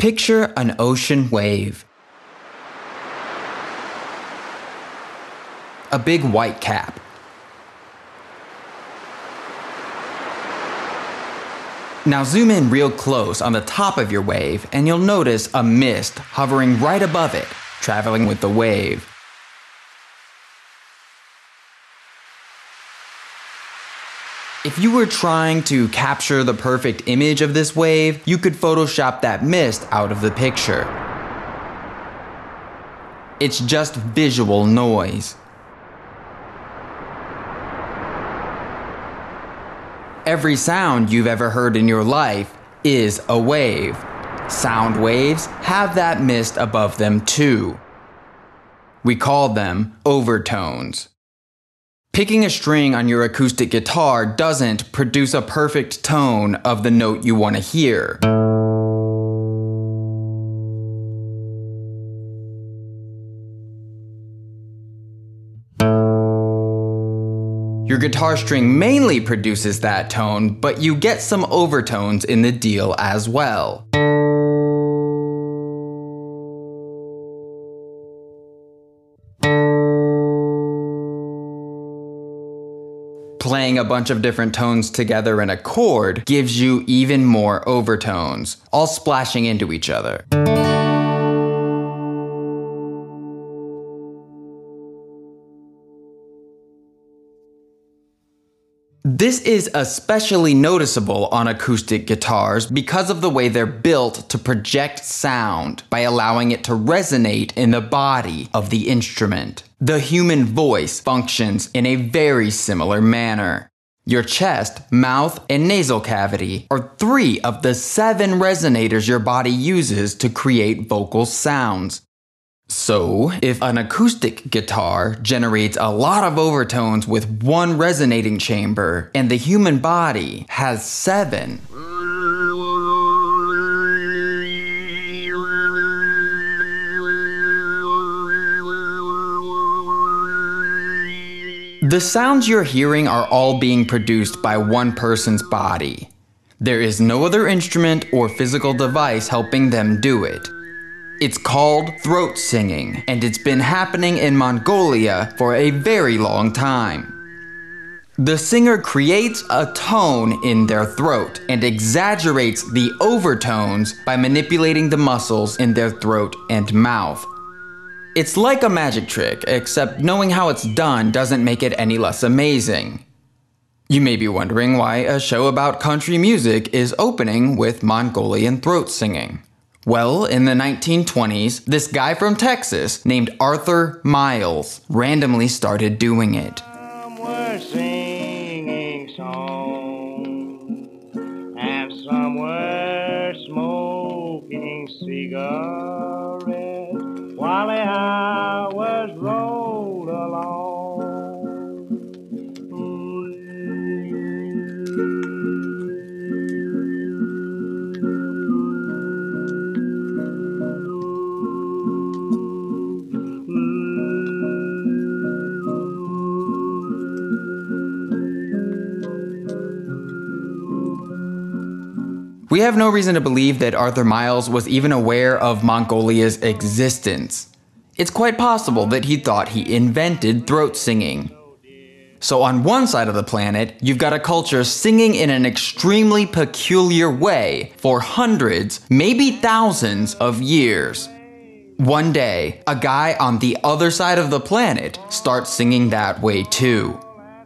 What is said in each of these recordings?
Picture an ocean wave. A big white cap. Now zoom in real close on the top of your wave and you'll notice a mist hovering right above it, traveling with the wave. If you were trying to capture the perfect image of this wave, you could Photoshop that mist out of the picture. It's just visual noise. Every sound you've ever heard in your life is a wave. Sound waves have that mist above them too. We call them overtones. Picking a string on your acoustic guitar doesn't produce a perfect tone of the note you want to hear. Your guitar string mainly produces that tone, but you get some overtones in the deal as well. Playing a bunch of different tones together in a chord gives you even more overtones, all splashing into each other. This is especially noticeable on acoustic guitars because of the way they're built to project sound by allowing it to resonate in the body of the instrument. The human voice functions in a very similar manner. Your chest, mouth, and nasal cavity are three of the seven resonators your body uses to create vocal sounds. So, if an acoustic guitar generates a lot of overtones with one resonating chamber, and the human body has seven, the sounds you're hearing are all being produced by one person's body. There is no other instrument or physical device helping them do it. It's called throat singing, and it's been happening in Mongolia for a very long time. The singer creates a tone in their throat and exaggerates the overtones by manipulating the muscles in their throat and mouth. It's like a magic trick, except knowing how it's done doesn't make it any less amazing. You may be wondering why a show about country music is opening with Mongolian throat singing. Well, in the 1920s, this guy from Texas named Arthur Miles randomly started doing it. Some were singing songs, and some were smoking cigarettes We have no reason to believe that Arthur Miles was even aware of Mongolia's existence. It's quite possible that he thought he invented throat singing. So, on one side of the planet, you've got a culture singing in an extremely peculiar way for hundreds, maybe thousands of years. One day, a guy on the other side of the planet starts singing that way too.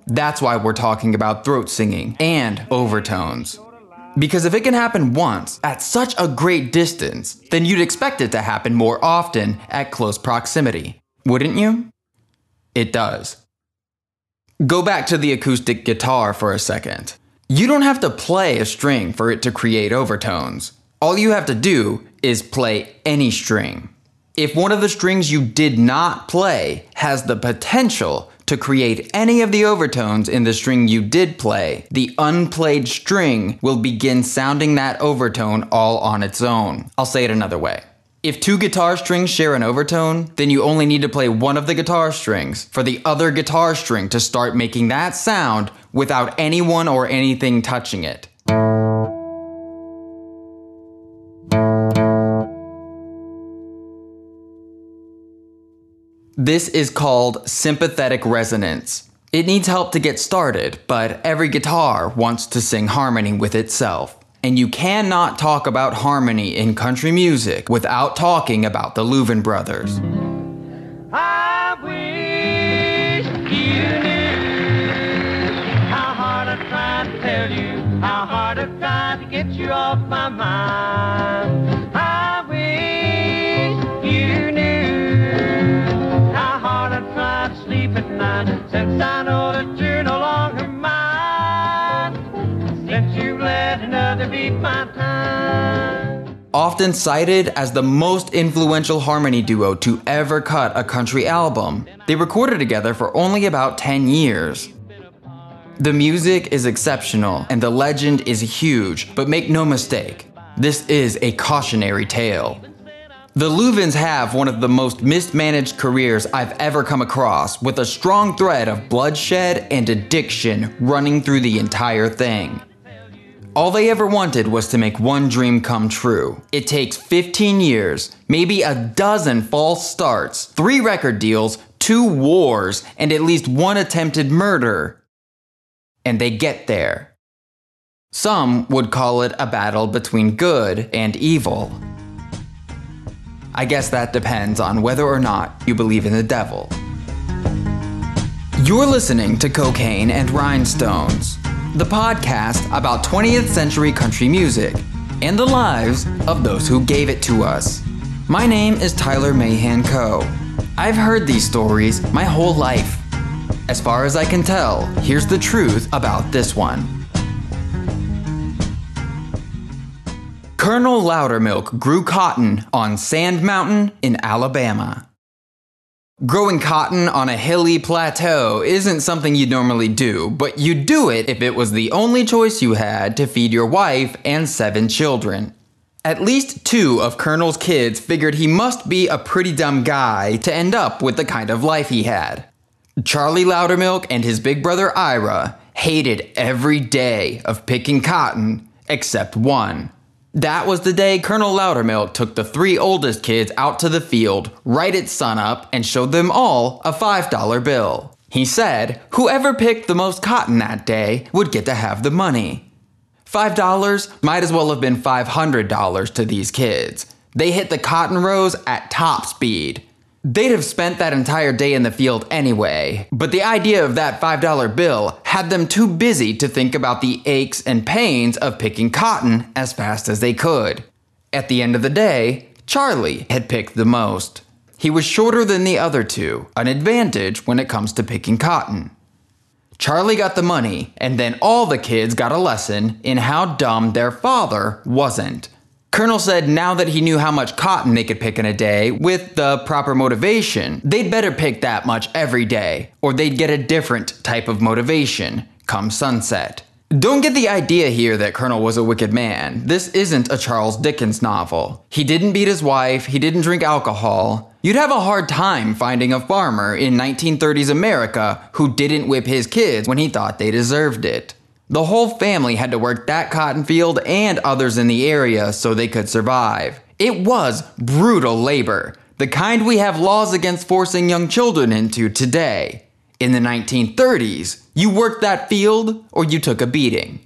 That's why we're talking about throat singing and overtones. Because if it can happen once at such a great distance, then you'd expect it to happen more often at close proximity, wouldn't you? It does. Go back to the acoustic guitar for a second. You don't have to play a string for it to create overtones. All you have to do is play any string. If one of the strings you did not play has the potential to create any of the overtones in the string you did play, the unplayed string will begin sounding that overtone all on its own. I'll say it another way. If two guitar strings share an overtone, then you only need to play one of the guitar strings for the other guitar string to start making that sound without anyone or anything touching it. This is called sympathetic resonance. It needs help to get started, but every guitar wants to sing harmony with itself. And you cannot talk about harmony in country music without talking about the Louvin brothers. How hard I tried to tell you, how hard I tried to get you off my mind. Often cited as the most influential harmony duo to ever cut a country album, they recorded together for only about 10 years. The music is exceptional and the legend is huge, but make no mistake, this is a cautionary tale. The Louvins have one of the most mismanaged careers I've ever come across, with a strong thread of bloodshed and addiction running through the entire thing. All they ever wanted was to make one dream come true. It takes 15 years, maybe a dozen false starts, three record deals, two wars, and at least one attempted murder. And they get there. Some would call it a battle between good and evil. I guess that depends on whether or not you believe in the devil. You're listening to Cocaine and Rhinestones, the podcast about 20th century country music and the lives of those who gave it to us. My name is Tyler Mahan Coe. I've heard these stories my whole life. As far as I can tell, here's the truth about this one. Colonel Loudermilk grew cotton on Sand Mountain in Alabama. Growing cotton on a hilly plateau isn't something you'd normally do, but you'd do it if it was the only choice you had to feed your wife and seven children. At least two of Colonel's kids figured he must be a pretty dumb guy to end up with the kind of life he had. Charlie Loudermilk and his big brother Ira hated every day of picking cotton except one. That was the day Colonel Loudermilk took the three oldest kids out to the field right at sunup and showed them all a $5 bill. He said whoever picked the most cotton that day would get to have the money. $5 might as well have been $500 to these kids. They hit the cotton rows at top speed. They'd have spent that entire day in the field anyway, but the idea of that $5 bill had them too busy to think about the aches and pains of picking cotton as fast as they could. At the end of the day, Charlie had picked the most. He was shorter than the other two, an advantage when it comes to picking cotton. Charlie got the money, and then all the kids got a lesson in how dumb their father wasn't. Colonel said now that he knew how much cotton they could pick in a day, with the proper motivation, they'd better pick that much every day, or they'd get a different type of motivation come sunset. Don't get the idea here that Colonel was a wicked man. This isn't a Charles Dickens novel. He didn't beat his wife, he didn't drink alcohol. You'd have a hard time finding a farmer in 1930s America who didn't whip his kids when he thought they deserved it. The whole family had to work that cotton field and others in the area so they could survive. It was brutal labor, the kind we have laws against forcing young children into today. In the 1930s, you worked that field or you took a beating.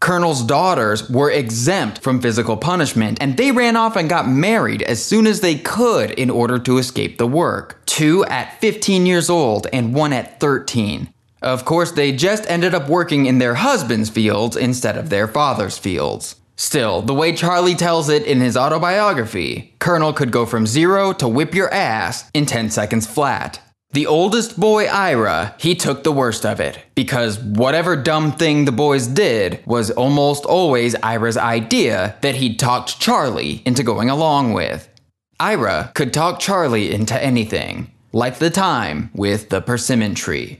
Colonel's daughters were exempt from physical punishment and they ran off and got married as soon as they could in order to escape the work. Two at 15 years old and one at 13. Of course, they just ended up working in their husband's fields instead of their father's fields. Still, the way Charlie tells it in his autobiography, Colonel could go from zero to whip your ass in 10 seconds flat. The oldest boy, Ira, he took the worst of it, because whatever dumb thing the boys did was almost always Ira's idea that he'd talked Charlie into going along with. Ira could talk Charlie into anything, like the time with the persimmon tree.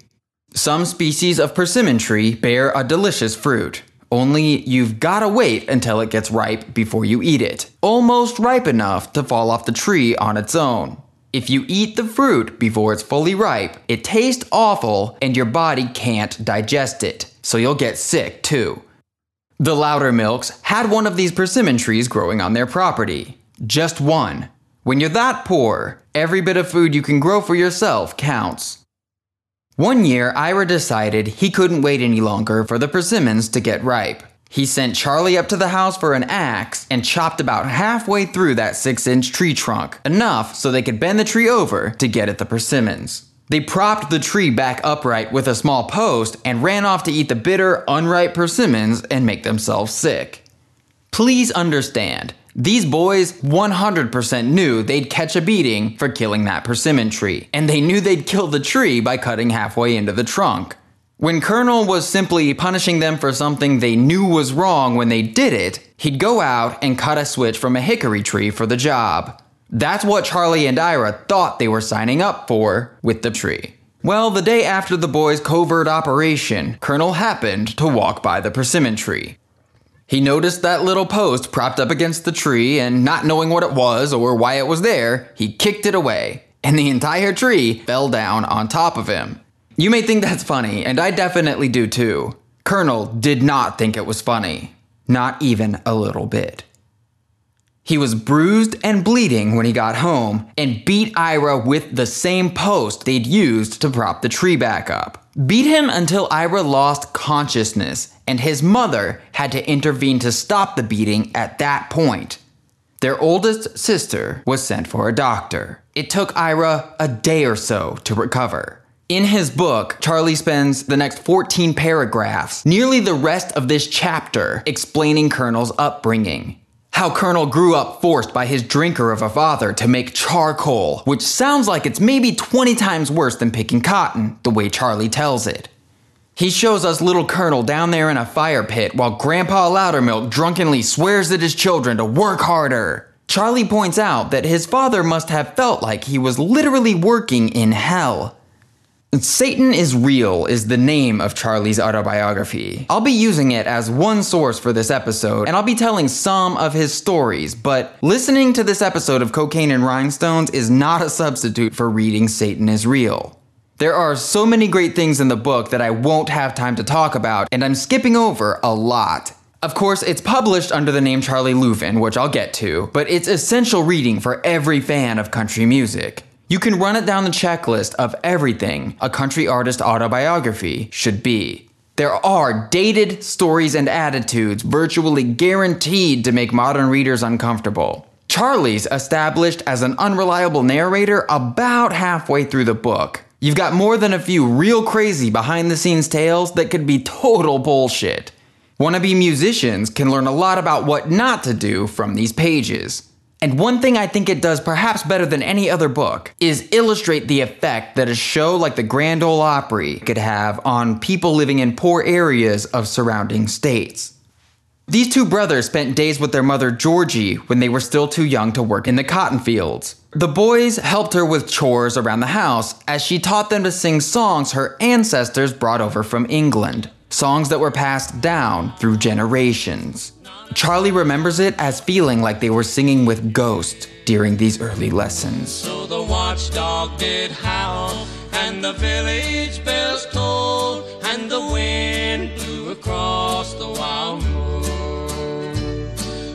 Some species of persimmon tree bear a delicious fruit. Only you've gotta wait until it gets ripe before you eat it. Almost ripe enough to fall off the tree on its own. If you eat the fruit before it's fully ripe, it tastes awful and your body can't digest it, so you'll get sick too. The Loudermilks had one of these persimmon trees growing on their property. Just one. When you're that poor, every bit of food you can grow for yourself counts. One year, Ira decided he couldn't wait any longer for the persimmons to get ripe. He sent Charlie up to the house for an axe and chopped about halfway through that 6 inch tree trunk, enough so they could bend the tree over to get at the persimmons. They propped the tree back upright with a small post and ran off to eat the bitter, unripe persimmons and make themselves sick. Please understand, these boys 100% knew they'd catch a beating for killing that persimmon tree, and they knew they'd kill the tree by cutting halfway into the trunk. When Colonel was simply punishing them for something they knew was wrong when they did it, he'd go out and cut a switch from a hickory tree for the job. That's what Charlie and Ira thought they were signing up for with the tree. Well, the day after the boys' covert operation, Colonel happened to walk by the persimmon tree. He noticed that little post propped up against the tree, and not knowing what it was or why it was there, he kicked it away, and the entire tree fell down on top of him. You may think that's funny, and I definitely do too. Colonel did not think it was funny. Not even a little bit. He was bruised and bleeding when he got home and beat Ira with the same post they'd used to prop the tree back up. Beat him until Ira lost consciousness, and his mother had to intervene to stop the beating at that point. Their oldest sister was sent for a doctor. It took Ira a day or so to recover. In his book, Charlie spends the next 14 paragraphs, nearly the rest of this chapter, explaining Colonel's upbringing. How Colonel grew up forced by his drinker of a father to make charcoal, which sounds like it's maybe 20 times worse than picking cotton, the way Charlie tells it. He shows us little Colonel down there in a fire pit while Grandpa Loudermilk drunkenly swears at his children to work harder. Charlie points out that his father must have felt like he was literally working in hell. Satan is Real is the name of Charlie's autobiography. I'll be using it as one source for this episode, and I'll be telling some of his stories, but listening to this episode of Cocaine and Rhinestones is not a substitute for reading Satan is Real. There are so many great things in the book that I won't have time to talk about, and I'm skipping over a lot. Of course, it's published under the name Charlie Louvin, which I'll get to, but it's essential reading for every fan of country music. You can run it down the checklist of everything a country artist autobiography should be. There are dated stories and attitudes virtually guaranteed to make modern readers uncomfortable. Charlie's established as an unreliable narrator about halfway through the book. You've got more than a few real crazy behind the scenes tales that could be total bullshit. Wannabe musicians can learn a lot about what not to do from these pages. And one thing I think it does perhaps better than any other book is illustrate the effect that a show like the Grand Ole Opry could have on people living in poor areas of surrounding states. These two brothers spent days with their mother Georgie when they were still too young to work in the cotton fields. The boys helped her with chores around the house as she taught them to sing songs her ancestors brought over from England, songs that were passed down through generations. Charlie remembers it as feeling like they were singing with ghosts during these early lessons. So the watchdog did howl, and the village bells tolled, and the wind blew across the wild moor.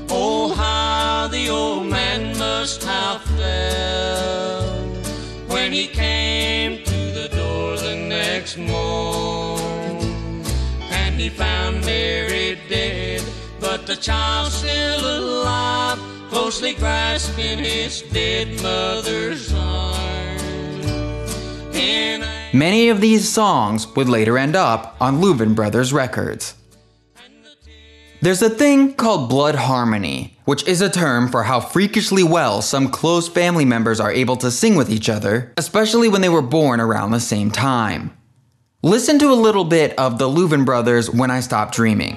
Oh, how the old man must have felt when he came to the door the next and he found child still alive, closely grasping his dead mother's arm. Many of these songs would later end up on Louvin Brothers records. There's a thing called blood harmony, which is a term for how freakishly well some close family members are able to sing with each other, especially when they were born around the same time. Listen to a little bit of the Louvin Brothers' When I Stop Dreaming.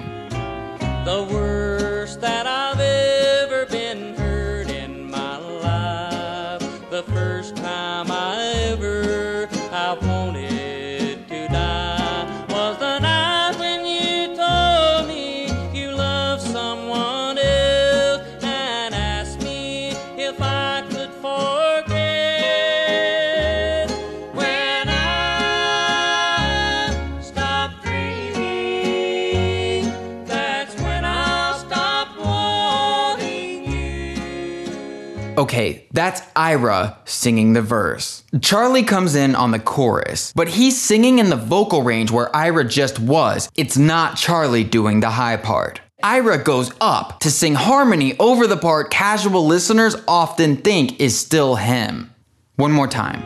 Okay, that's Ira singing the verse. Charlie comes in on the chorus, but he's singing in the vocal range where Ira just was. It's not Charlie doing the high part. Ira goes up to sing harmony over the part casual listeners often think is still him. One more time.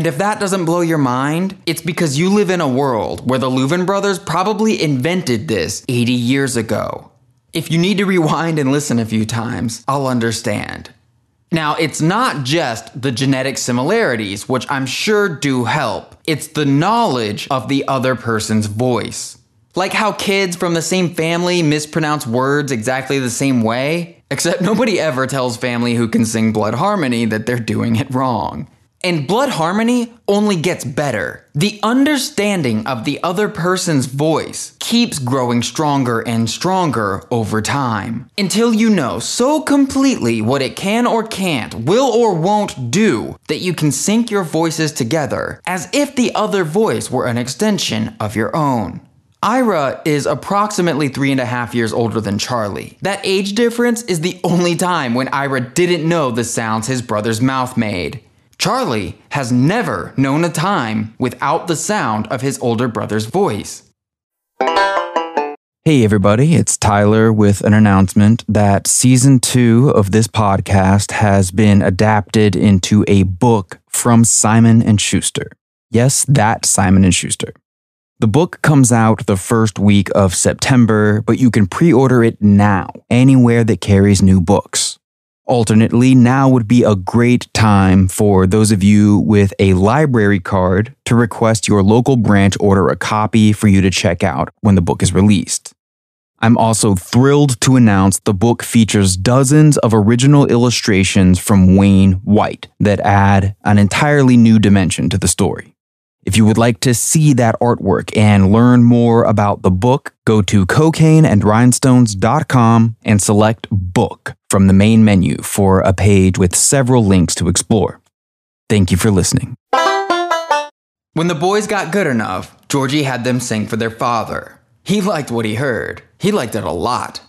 And if that doesn't blow your mind, it's because you live in a world where the Louvin brothers probably invented this 80 years ago. If you need to rewind and listen a few times, I'll understand. Now, it's not just the genetic similarities, which I'm sure do help, it's the knowledge of the other person's voice. Like how kids from the same family mispronounce words exactly the same way, except nobody ever tells family who can sing Blood Harmony that they're doing it wrong. And Blood Harmony only gets better. The understanding of the other person's voice keeps growing stronger and stronger over time until you know so completely what it can or can't, will or won't do that you can sync your voices together as if the other voice were an extension of your own. Ira is approximately three and a half years older than Charlie. That age difference is the only time when Ira didn't know the sounds his brother's mouth made. Charlie has never known a time without the sound of his older brother's voice. Hey, everybody, it's Tyler with an announcement that season two of this podcast has been adapted into a book from Simon and Schuster. Yes, that Simon and Schuster. The book comes out the first week of September, but you can pre order it now anywhere that carries new books. Alternately, now would be a great time for those of you with a library card to request your local branch order a copy for you to check out when the book is released. I'm also thrilled to announce the book features dozens of original illustrations from Wayne White that add an entirely new dimension to the story. If you would like to see that artwork and learn more about the book, go to cocaineandrhinestones.com and select Book from the main menu for a page with several links to explore. Thank you for listening. When the boys got good enough, Georgie had them sing for their father. He liked what he heard. He liked it a lot.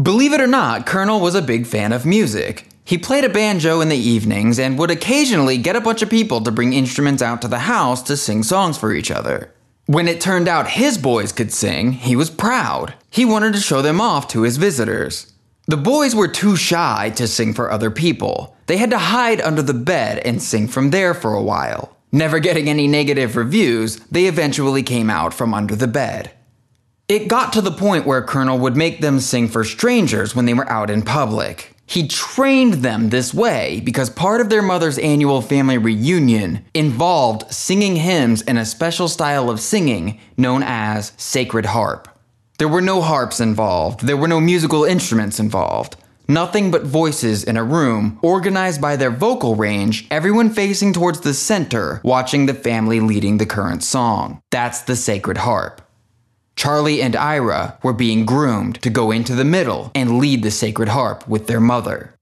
Believe it or not, Colonel was a big fan of music. He played a banjo in the evenings and would occasionally get a bunch of people to bring instruments out to the house to sing songs for each other. When it turned out his boys could sing, he was proud. He wanted to show them off to his visitors. The boys were too shy to sing for other people. They had to hide under the bed and sing from there for a while. Never getting any negative reviews, they eventually came out from under the bed. It got to the point where Colonel would make them sing for strangers when they were out in public. He trained them this way because part of their mother's annual family reunion involved singing hymns in a special style of singing known as sacred harp. There were no harps involved, there were no musical instruments involved. Nothing but voices in a room, organized by their vocal range, everyone facing towards the center, watching the family leading the current song. That's the sacred harp. Charlie and Ira were being groomed to go into the middle and lead the sacred harp with their mother.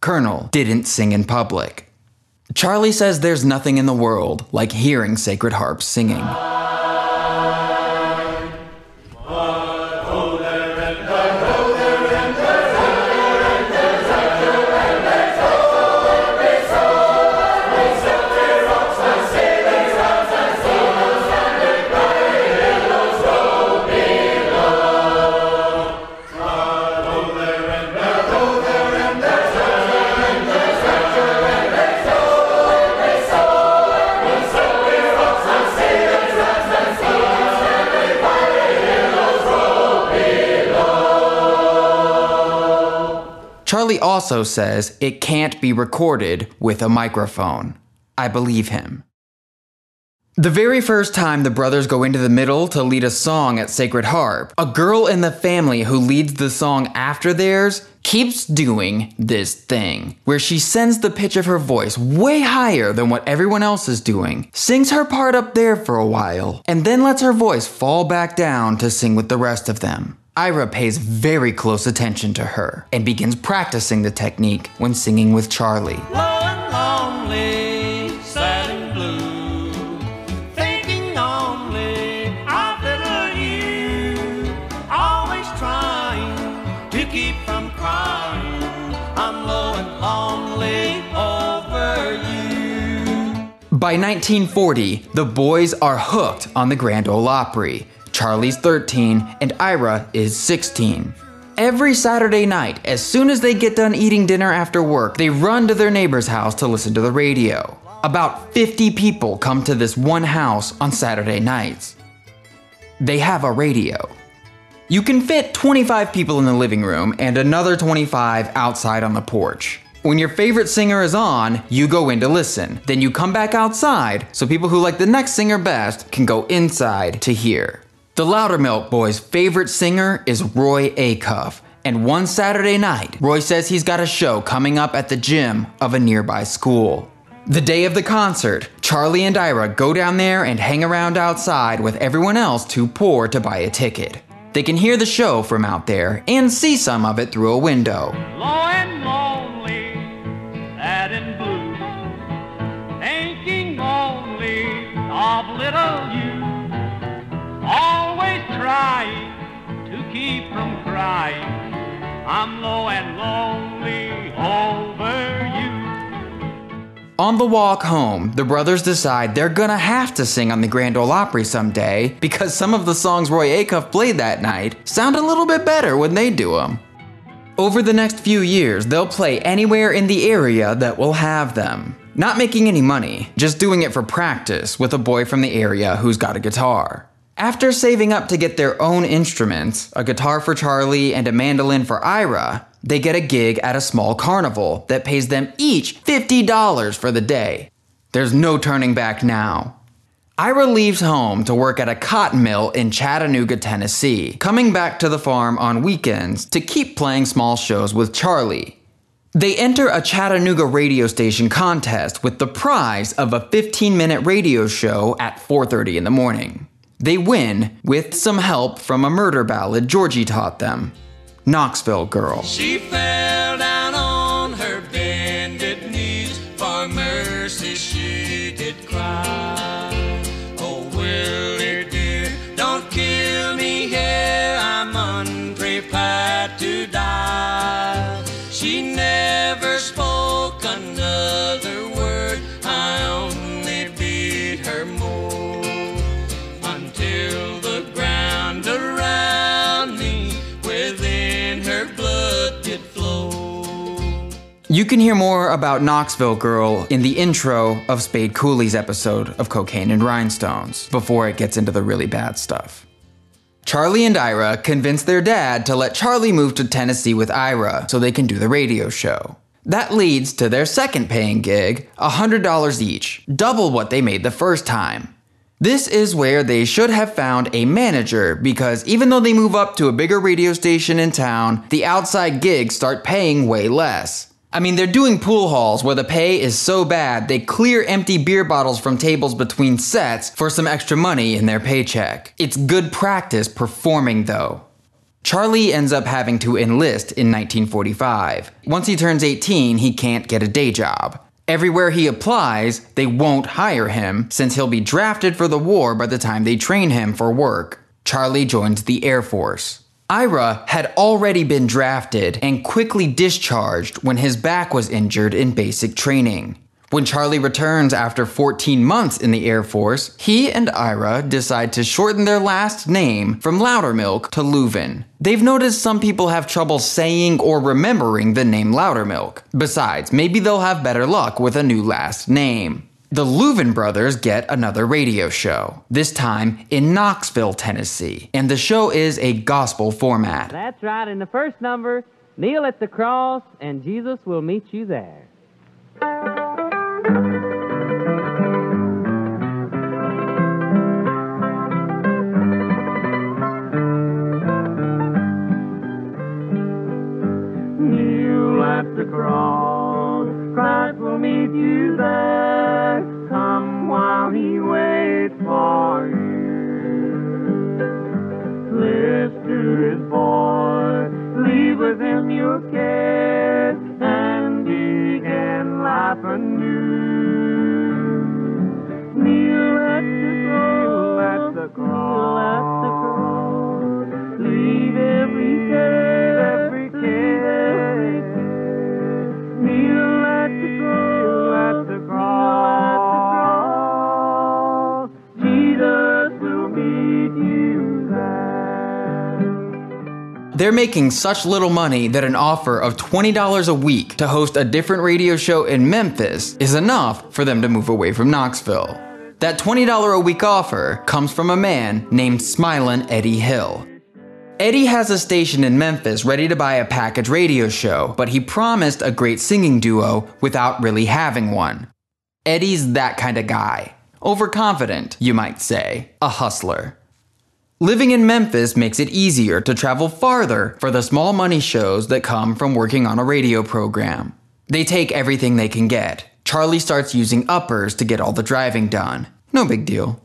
Colonel didn't sing in public. Charlie says there's nothing in the world like hearing sacred harps singing. Charlie also says it can't be recorded with a microphone. I believe him. The very first time the brothers go into the middle to lead a song at Sacred Harp, a girl in the family who leads the song after theirs keeps doing this thing, where she sends the pitch of her voice way higher than what everyone else is doing, sings her part up there for a while, and then lets her voice fall back down to sing with the rest of them. Ira pays very close attention to her and begins practicing the technique when singing with Charlie. Low and lonely, sad and blue, thinking only of little you, always trying to keep from crying. I'm low and lonely over you. By 1940, the boys are hooked on the Grand Ole Opry. Charlie's 13 and Ira is 16. Every Saturday night, as soon as they get done eating dinner after work, they run to their neighbor's house to listen to the radio. About 50 people come to this one house on Saturday nights. They have a radio. You can fit 25 people in the living room and another 25 outside on the porch. When your favorite singer is on, you go in to listen. Then you come back outside so people who like the next singer best can go inside to hear. The Loudermilk Boys' favorite singer is Roy Acuff, and one Saturday night, Roy says he's got a show coming up at the gym of a nearby school. The day of the concert, Charlie and Ira go down there and hang around outside with everyone else too poor to buy a ticket. They can hear the show from out there and see some of it through a window. Low keep from crying. I'm low and lonely over you. On the walk home, the brothers decide they're gonna have to sing on the Grand Ole Opry someday because some of the songs Roy Acuff played that night sound a little bit better when they do them. Over the next few years, they'll play anywhere in the area that will have them. Not making any money, just doing it for practice with a boy from the area who's got a guitar. After saving up to get their own instruments, a guitar for Charlie and a mandolin for Ira, they get a gig at a small carnival that pays them each $50 for the day. There's no turning back now. Ira leaves home to work at a cotton mill in Chattanooga, Tennessee, coming back to the farm on weekends to keep playing small shows with Charlie. They enter a Chattanooga radio station contest with the prize of a 15-minute radio show at 4:30 in the morning. They win with some help from a murder ballad Georgie taught them. Knoxville Girl. You can hear more about Knoxville Girl in the intro of Spade Cooley's episode of Cocaine and Rhinestones before it gets into the really bad stuff. Charlie and Ira convince their dad to let Charlie move to Tennessee with Ira so they can do the radio show. That leads to their second paying gig, $100 each, double what they made the first time. This is where they should have found a manager because even though they move up to a bigger radio station in town, the outside gigs start paying way less. I mean, they're doing pool halls where the pay is so bad they clear empty beer bottles from tables between sets for some extra money in their paycheck. It's good practice performing though. Charlie ends up having to enlist in 1945. Once he turns 18, he can't get a day job. Everywhere he applies, they won't hire him since he'll be drafted for the war by the time they train him for work. Charlie joins the Air Force. Ira had already been drafted and quickly discharged when his back was injured in basic training. When Charlie returns after 14 months in the Air Force, he and Ira decide to shorten their last name from Loudermilk to Louvin. They've noticed some people have trouble saying or remembering the name Loudermilk. Besides, maybe they'll have better luck with a new last name. The Louvin brothers get another radio show, this time in Knoxville, Tennessee, and the show is a gospel format. That's right. In the first number, kneel at the cross and Jesus will meet you there. They're making such little money that an offer of $20 a week to host a different radio show in Memphis is enough for them to move away from Knoxville. That $20 a week offer comes from a man named Smilin' Eddie Hill. Eddie has a station in Memphis ready to buy a package radio show, but he promised a great singing duo without really having one. Eddie's that kind of guy. Overconfident, you might say. A hustler. Living in Memphis makes it easier to travel farther for the small money shows that come from working on a radio program. They take everything they can get. Charlie starts using uppers to get all the driving done. No big deal.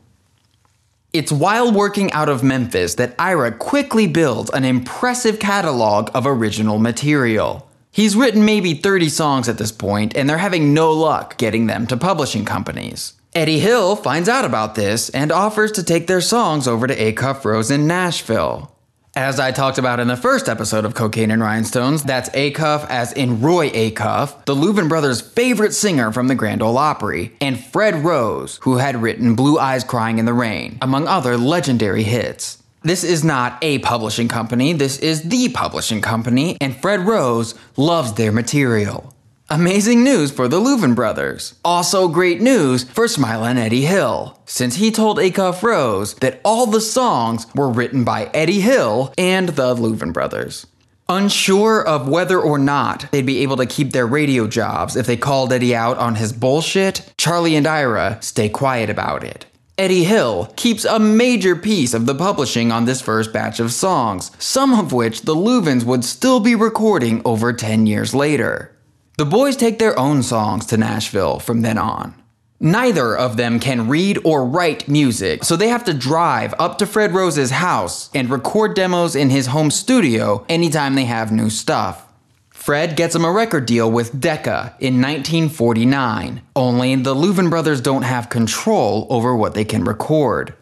It's while working out of Memphis that Ira quickly builds an impressive catalog of original material. He's written maybe 30 songs at this point, and they're having no luck getting them to publishing companies. Eddie Hill finds out about this and offers to take their songs over to Acuff Rose in Nashville. As I talked about in the first episode of Cocaine and Rhinestones, that's Acuff as in Roy Acuff, the Louvin brothers' favorite singer from the Grand Ole Opry, and Fred Rose, who had written Blue Eyes Crying in the Rain, among other legendary hits. This is not a publishing company, this is the publishing company, and Fred Rose loves their material. Amazing news for the Louvin brothers. Also great news for Smilin' Eddie Hill, since he told Acuff Rose that all the songs were written by Eddie Hill and the Louvin brothers. Unsure of whether or not they'd be able to keep their radio jobs if they called Eddie out on his bullshit, Charlie and Ira stay quiet about it. Eddie Hill keeps a major piece of the publishing on this first batch of songs, some of which the Louvins would still be recording over 10 years later. The boys take their own songs to Nashville from then on. Neither of them can read or write music, so they have to drive up to Fred Rose's house and record demos in his home studio anytime they have new stuff. Fred gets him a record deal with Decca in 1949, only the Louvin brothers don't have control over what they can record.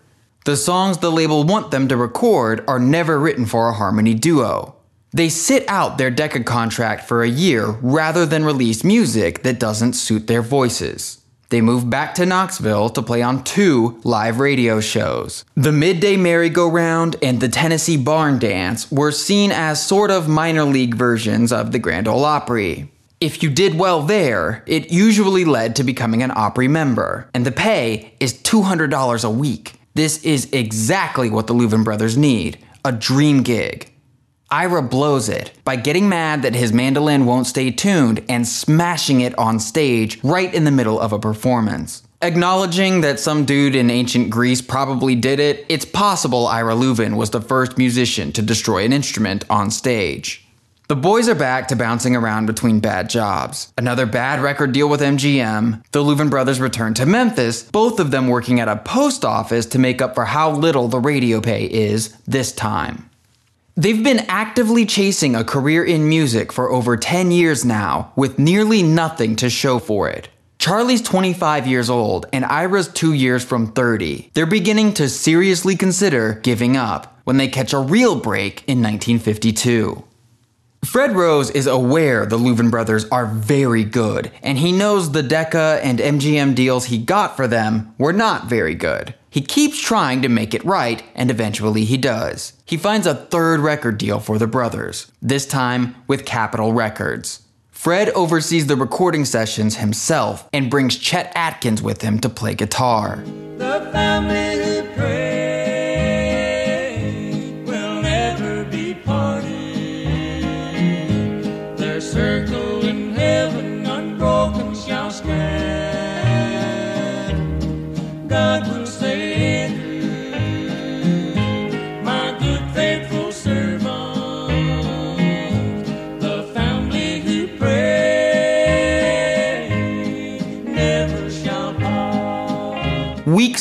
The songs the label want them to record are never written for a harmony duo. They sit out their Decca contract for a year rather than release music that doesn't suit their voices. They move back to Knoxville to play on two live radio shows. The Midday Merry-Go-Round and the Tennessee Barn Dance were seen as sort of minor league versions of the Grand Ole Opry. If you did well there, it usually led to becoming an Opry member, and the pay is $200 a week. This is exactly what the Louvin brothers need a dream gig. Ira blows it by getting mad that his mandolin won't stay tuned and smashing it on stage right in the middle of a performance. Acknowledging that some dude in ancient Greece probably did it, it's possible Ira Louvin was the first musician to destroy an instrument on stage. The boys are back to bouncing around between bad jobs. Another bad record deal with MGM. The Louvin brothers return to Memphis, both of them working at a post office to make up for how little the radio pay is this time. They've been actively chasing a career in music for over 10 years now, with nearly nothing to show for it. Charlie's 25 years old, and Ira's 2 years from 30. They're beginning to seriously consider giving up when they catch a real break in 1952. Fred Rose is aware the Louvin brothers are very good, and he knows the Decca and MGM deals he got for them were not very good. He keeps trying to make it right, and eventually he does. He finds a third record deal for the brothers, this time with Capitol Records. Fred oversees the recording sessions himself and brings Chet Atkins with him to play guitar. The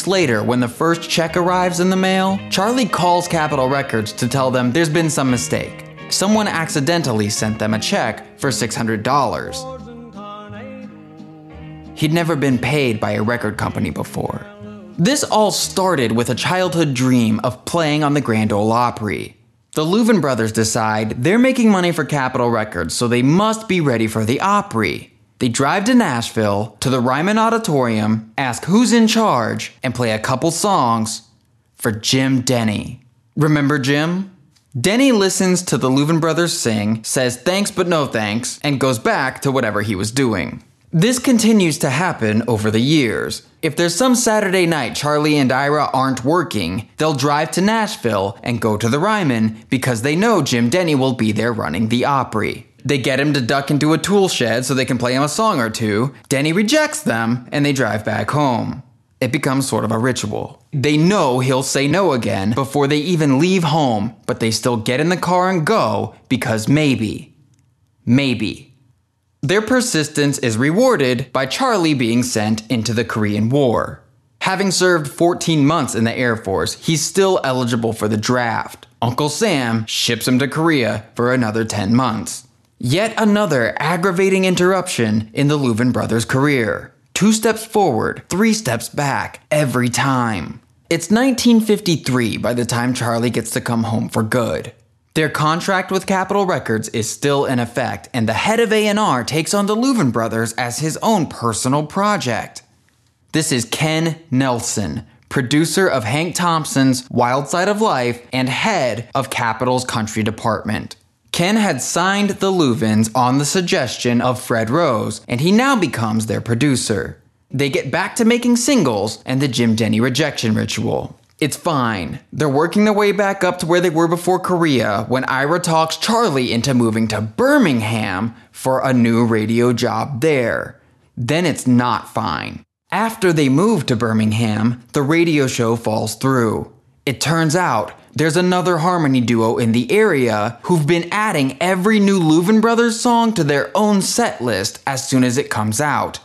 later, when the first check arrives in the mail, Charlie calls Capitol Records to tell them there's been some mistake. Someone accidentally sent them a check for $600. He'd never been paid by a record company before. This all started with a childhood dream of playing on the Grand Ole Opry. The Louvin brothers decide they're making money for Capitol Records, so they must be ready for the Opry. They drive to Nashville, to the Ryman Auditorium, ask who's in charge, and play a couple songs for Jim Denny. Remember Jim? Denny listens to the Louvin brothers sing, says thanks but no thanks, and goes back to whatever he was doing. This continues to happen over the years. If there's some Saturday night Charlie and Ira aren't working, they'll drive to Nashville and go to the Ryman because they know Jim Denny will be there running the Opry. They get him to duck into a tool shed so they can play him a song or two. Denny rejects them and they drive back home. It becomes sort of a ritual. They know he'll say no again before they even leave home, but they still get in the car and go because maybe, maybe. Their persistence is rewarded by Charlie being sent into the Korean War. Having served 14 months in the Air Force, he's still eligible for the draft. Uncle Sam ships him to Korea for another 10 months. Yet another aggravating interruption in the Louvin brothers' career. Two steps forward, three steps back, every time. It's 1953 by the time Charlie gets to come home for good. Their contract with Capitol Records is still in effect, and the head of A&R takes on the Louvin brothers as his own personal project. This is Ken Nelson, producer of Hank Thompson's Wild Side of Life and head of Capitol's country department. Ken had signed the Louvins on the suggestion of Fred Rose, and he now becomes their producer. They get back to making singles and the Jim Denny rejection ritual. It's fine. They're working their way back up to where they were before Korea when Ira talks Charlie into moving to Birmingham for a new radio job there. Then it's not fine. After they move to Birmingham, the radio show falls through. It turns out there's another harmony duo in the area who've been adding every new Louvin Brothers song to their own set list as soon as it comes out.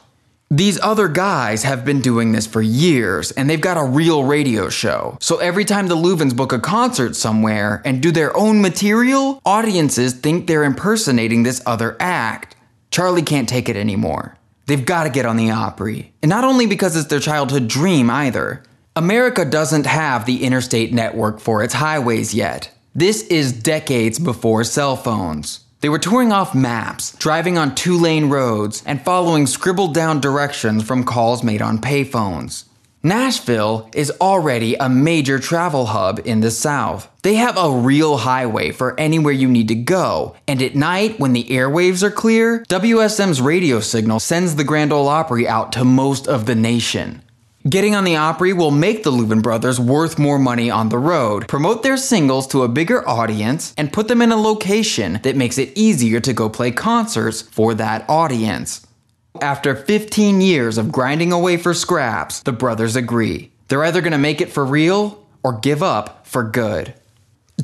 These other guys have been doing this for years and they've got a real radio show. So every time the Louvins book a concert somewhere and do their own material, audiences think they're impersonating this other act. Charlie can't take it anymore. They've got to get on the Opry. And not only because it's their childhood dream either. America doesn't have the interstate network for its highways yet. This is decades before cell phones. They were touring off maps, driving on two lane roads, and following scribbled down directions from calls made on payphones. Nashville is already a major travel hub in the South. They have a real highway for anywhere you need to go, and at night, when the airwaves are clear, WSM's radio signal sends the Grand Ole Opry out to most of the nation. Getting on the Opry will make the Louvin brothers worth more money on the road, promote their singles to a bigger audience, and put them in a location that makes it easier to go play concerts for that audience. After 15 years of grinding away for scraps, the brothers agree. They're either going to make it for real or give up for good.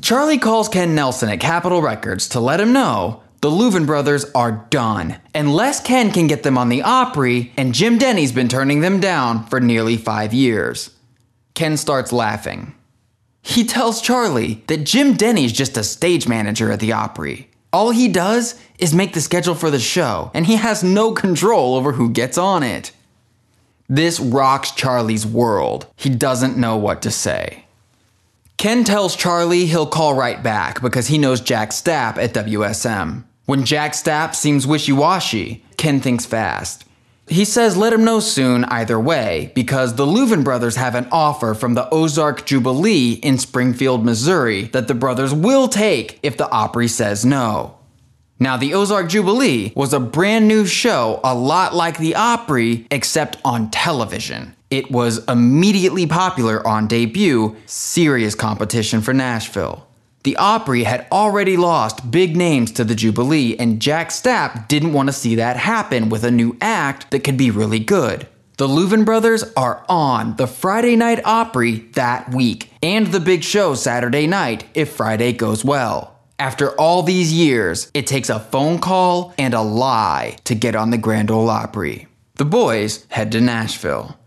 Charlie calls Ken Nelson at Capitol Records to let him know the Louvin brothers are done. Unless Ken can get them on the Opry, and Jim Denny's been turning them down for nearly five years. Ken starts laughing. He tells Charlie that Jim Denny's just a stage manager at the Opry. All he does is make the schedule for the show, and he has no control over who gets on it. This rocks Charlie's world. He doesn't know what to say. Ken tells Charlie he'll call right back because he knows Jack Stapp at WSM. When Jack Stapp seems wishy washy, Ken thinks fast. He says let him know soon either way because the Louvin brothers have an offer from the Ozark Jubilee in Springfield, Missouri that the brothers will take if the Opry says no. Now, the Ozark Jubilee was a brand new show, a lot like the Opry, except on television. It was immediately popular on debut, serious competition for Nashville. The Opry had already lost big names to the Jubilee, and Jack Stapp didn't want to see that happen with a new act that could be really good. The Louvin brothers are on the Friday Night Opry that week, and the big show Saturday night if Friday goes well. After all these years, it takes a phone call and a lie to get on the Grand Ole Opry. The boys head to Nashville.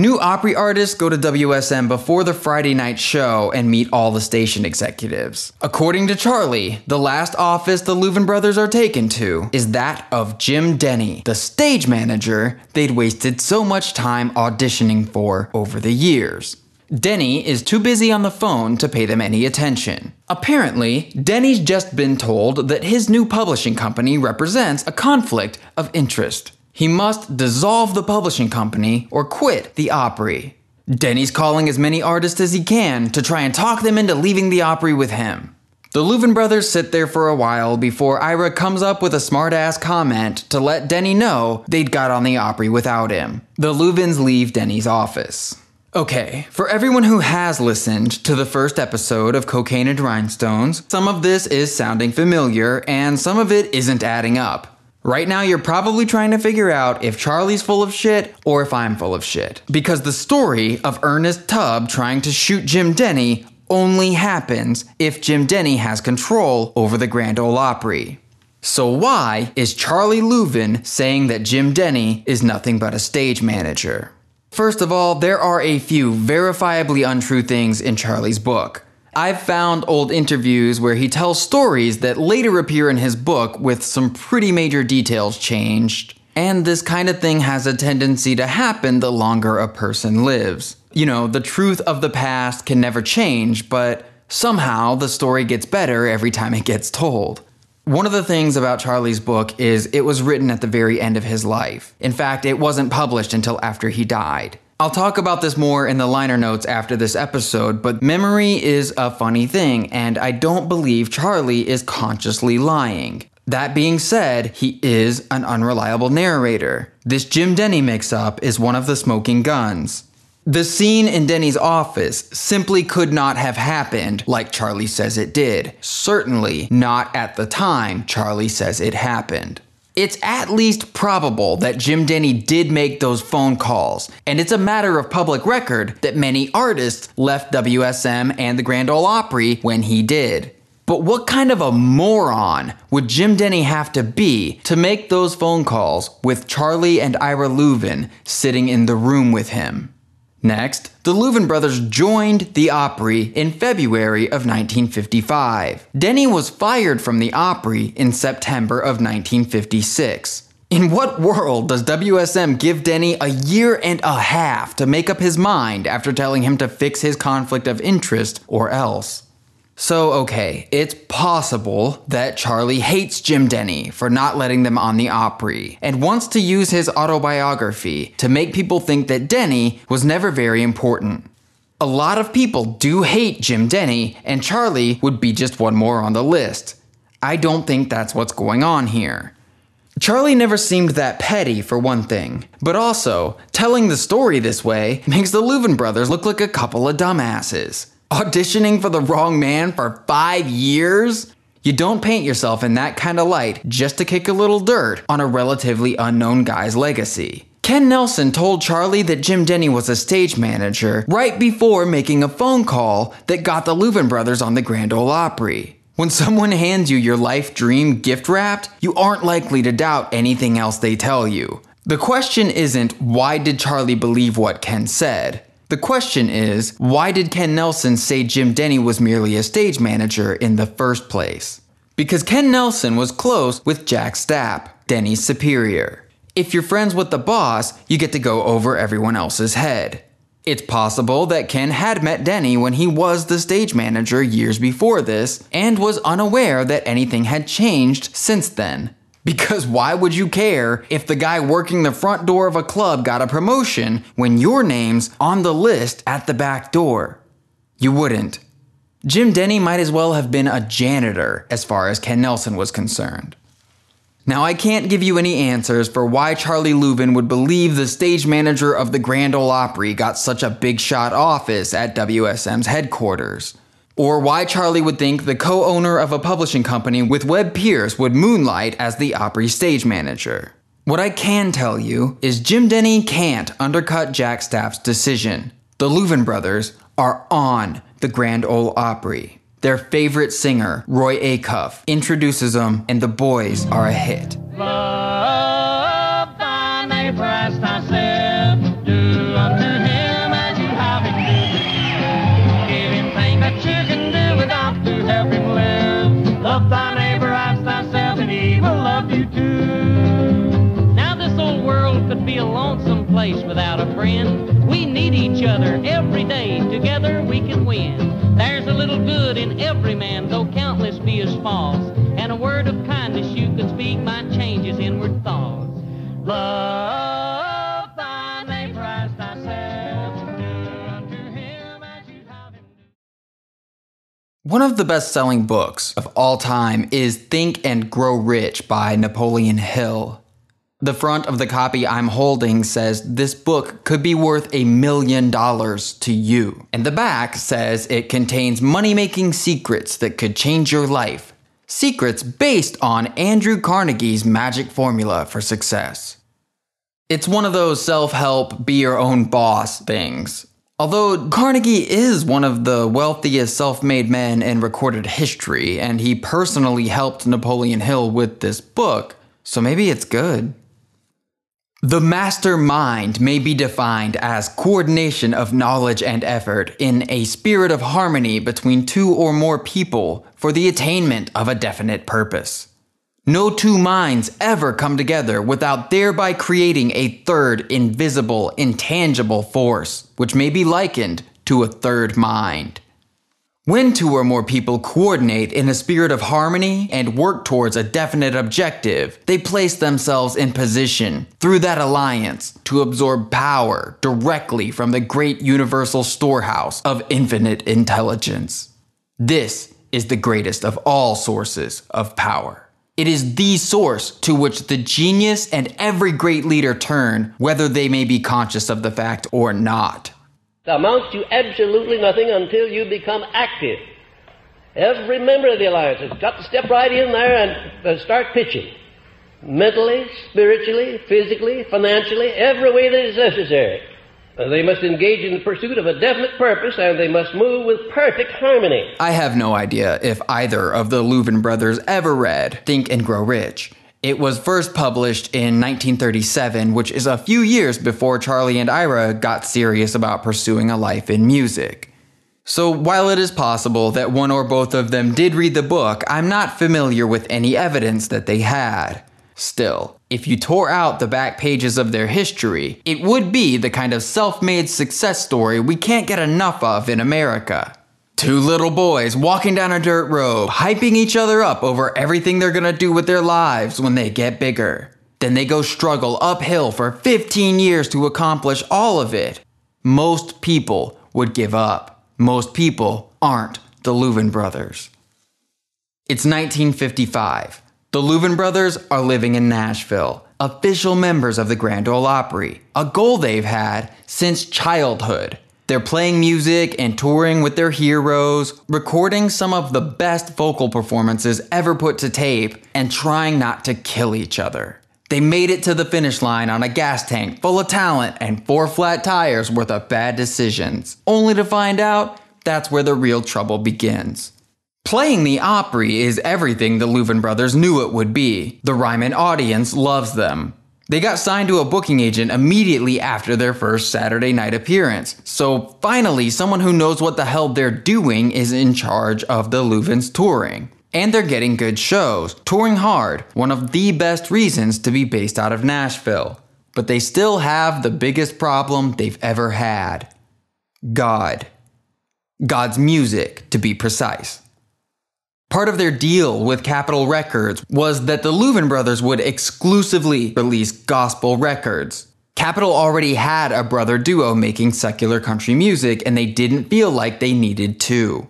New Opry artists go to WSM before the Friday night show and meet all the station executives. According to Charlie, the last office the Louvin brothers are taken to is that of Jim Denny, the stage manager they'd wasted so much time auditioning for over the years. Denny is too busy on the phone to pay them any attention. Apparently, Denny's just been told that his new publishing company represents a conflict of interest. He must dissolve the publishing company or quit the Opry. Denny's calling as many artists as he can to try and talk them into leaving the Opry with him. The Louvin brothers sit there for a while before Ira comes up with a smart-ass comment to let Denny know they'd got on the Opry without him. The Louvins leave Denny's office. Okay, for everyone who has listened to the first episode of Cocaine and Rhinestones, some of this is sounding familiar and some of it isn't adding up. Right now, you're probably trying to figure out if Charlie's full of shit or if I'm full of shit. Because the story of Ernest Tubb trying to shoot Jim Denny only happens if Jim Denny has control over the Grand Ole Opry. So, why is Charlie Louvin saying that Jim Denny is nothing but a stage manager? First of all, there are a few verifiably untrue things in Charlie's book. I've found old interviews where he tells stories that later appear in his book with some pretty major details changed. And this kind of thing has a tendency to happen the longer a person lives. You know, the truth of the past can never change, but somehow the story gets better every time it gets told. One of the things about Charlie's book is it was written at the very end of his life. In fact, it wasn't published until after he died. I'll talk about this more in the liner notes after this episode, but memory is a funny thing, and I don't believe Charlie is consciously lying. That being said, he is an unreliable narrator. This Jim Denny mix up is one of the smoking guns. The scene in Denny's office simply could not have happened like Charlie says it did. Certainly not at the time Charlie says it happened. It's at least probable that Jim Denny did make those phone calls, and it's a matter of public record that many artists left WSM and the Grand Ole Opry when he did. But what kind of a moron would Jim Denny have to be to make those phone calls with Charlie and Ira Louvin sitting in the room with him? Next, the Louvin brothers joined the Opry in February of 1955. Denny was fired from the Opry in September of 1956. In what world does WSM give Denny a year and a half to make up his mind after telling him to fix his conflict of interest or else? So, okay, it's possible that Charlie hates Jim Denny for not letting them on the Opry and wants to use his autobiography to make people think that Denny was never very important. A lot of people do hate Jim Denny, and Charlie would be just one more on the list. I don't think that's what's going on here. Charlie never seemed that petty, for one thing, but also, telling the story this way makes the Louvin brothers look like a couple of dumbasses. Auditioning for the wrong man for five years? You don't paint yourself in that kind of light just to kick a little dirt on a relatively unknown guy's legacy. Ken Nelson told Charlie that Jim Denny was a stage manager right before making a phone call that got the Louvin brothers on the Grand Ole Opry. When someone hands you your life dream gift wrapped, you aren't likely to doubt anything else they tell you. The question isn't why did Charlie believe what Ken said? The question is, why did Ken Nelson say Jim Denny was merely a stage manager in the first place? Because Ken Nelson was close with Jack Stapp, Denny's superior. If you're friends with the boss, you get to go over everyone else's head. It's possible that Ken had met Denny when he was the stage manager years before this and was unaware that anything had changed since then. Because why would you care if the guy working the front door of a club got a promotion when your name's on the list at the back door? You wouldn't. Jim Denny might as well have been a janitor as far as Ken Nelson was concerned. Now, I can't give you any answers for why Charlie Louvin would believe the stage manager of the Grand Ole Opry got such a big shot office at WSM's headquarters. Or why Charlie would think the co owner of a publishing company with Webb Pierce would moonlight as the Opry stage manager. What I can tell you is Jim Denny can't undercut Jack Stapp's decision. The Louvin brothers are on the Grand Ole Opry. Their favorite singer, Roy Acuff, introduces them, and the boys are a hit. Love every man, though countless be his faults. And a word of kindness you speak might change his inward thoughts. Love. One of the best selling books of all time is Think and Grow Rich by Napoleon Hill. The front of the copy I'm holding says this book could be worth a million dollars to you. And the back says it contains money making secrets that could change your life. Secrets based on Andrew Carnegie's magic formula for success. It's one of those self help, be your own boss things. Although Carnegie is one of the wealthiest self made men in recorded history, and he personally helped Napoleon Hill with this book, so maybe it's good. The mastermind may be defined as coordination of knowledge and effort in a spirit of harmony between two or more people for the attainment of a definite purpose. No two minds ever come together without thereby creating a third invisible, intangible force, which may be likened to a third mind. When two or more people coordinate in a spirit of harmony and work towards a definite objective, they place themselves in position through that alliance to absorb power directly from the great universal storehouse of infinite intelligence. This is the greatest of all sources of power. It is the source to which the genius and every great leader turn, whether they may be conscious of the fact or not. Amounts to absolutely nothing until you become active. Every member of the alliance has got to step right in there and start pitching. Mentally, spiritually, physically, financially, every way that is necessary. Uh, They must engage in the pursuit of a definite purpose and they must move with perfect harmony. I have no idea if either of the Louvin brothers ever read Think and Grow Rich. It was first published in 1937, which is a few years before Charlie and Ira got serious about pursuing a life in music. So while it is possible that one or both of them did read the book, I'm not familiar with any evidence that they had. Still, if you tore out the back pages of their history, it would be the kind of self made success story we can't get enough of in America. Two little boys walking down a dirt road, hyping each other up over everything they're gonna do with their lives when they get bigger. Then they go struggle uphill for 15 years to accomplish all of it. Most people would give up. Most people aren't the Louvin brothers. It's 1955. The Louvin brothers are living in Nashville, official members of the Grand Ole Opry, a goal they've had since childhood. They're playing music and touring with their heroes, recording some of the best vocal performances ever put to tape, and trying not to kill each other. They made it to the finish line on a gas tank full of talent and four flat tires worth of bad decisions, only to find out that's where the real trouble begins. Playing the Opry is everything the Louvin brothers knew it would be. The Ryman audience loves them. They got signed to a booking agent immediately after their first Saturday night appearance. So finally, someone who knows what the hell they're doing is in charge of the Louvins touring. And they're getting good shows, touring hard, one of the best reasons to be based out of Nashville. But they still have the biggest problem they've ever had God. God's music, to be precise. Part of their deal with Capitol Records was that the Louvin brothers would exclusively release gospel records. Capitol already had a brother duo making secular country music, and they didn't feel like they needed to.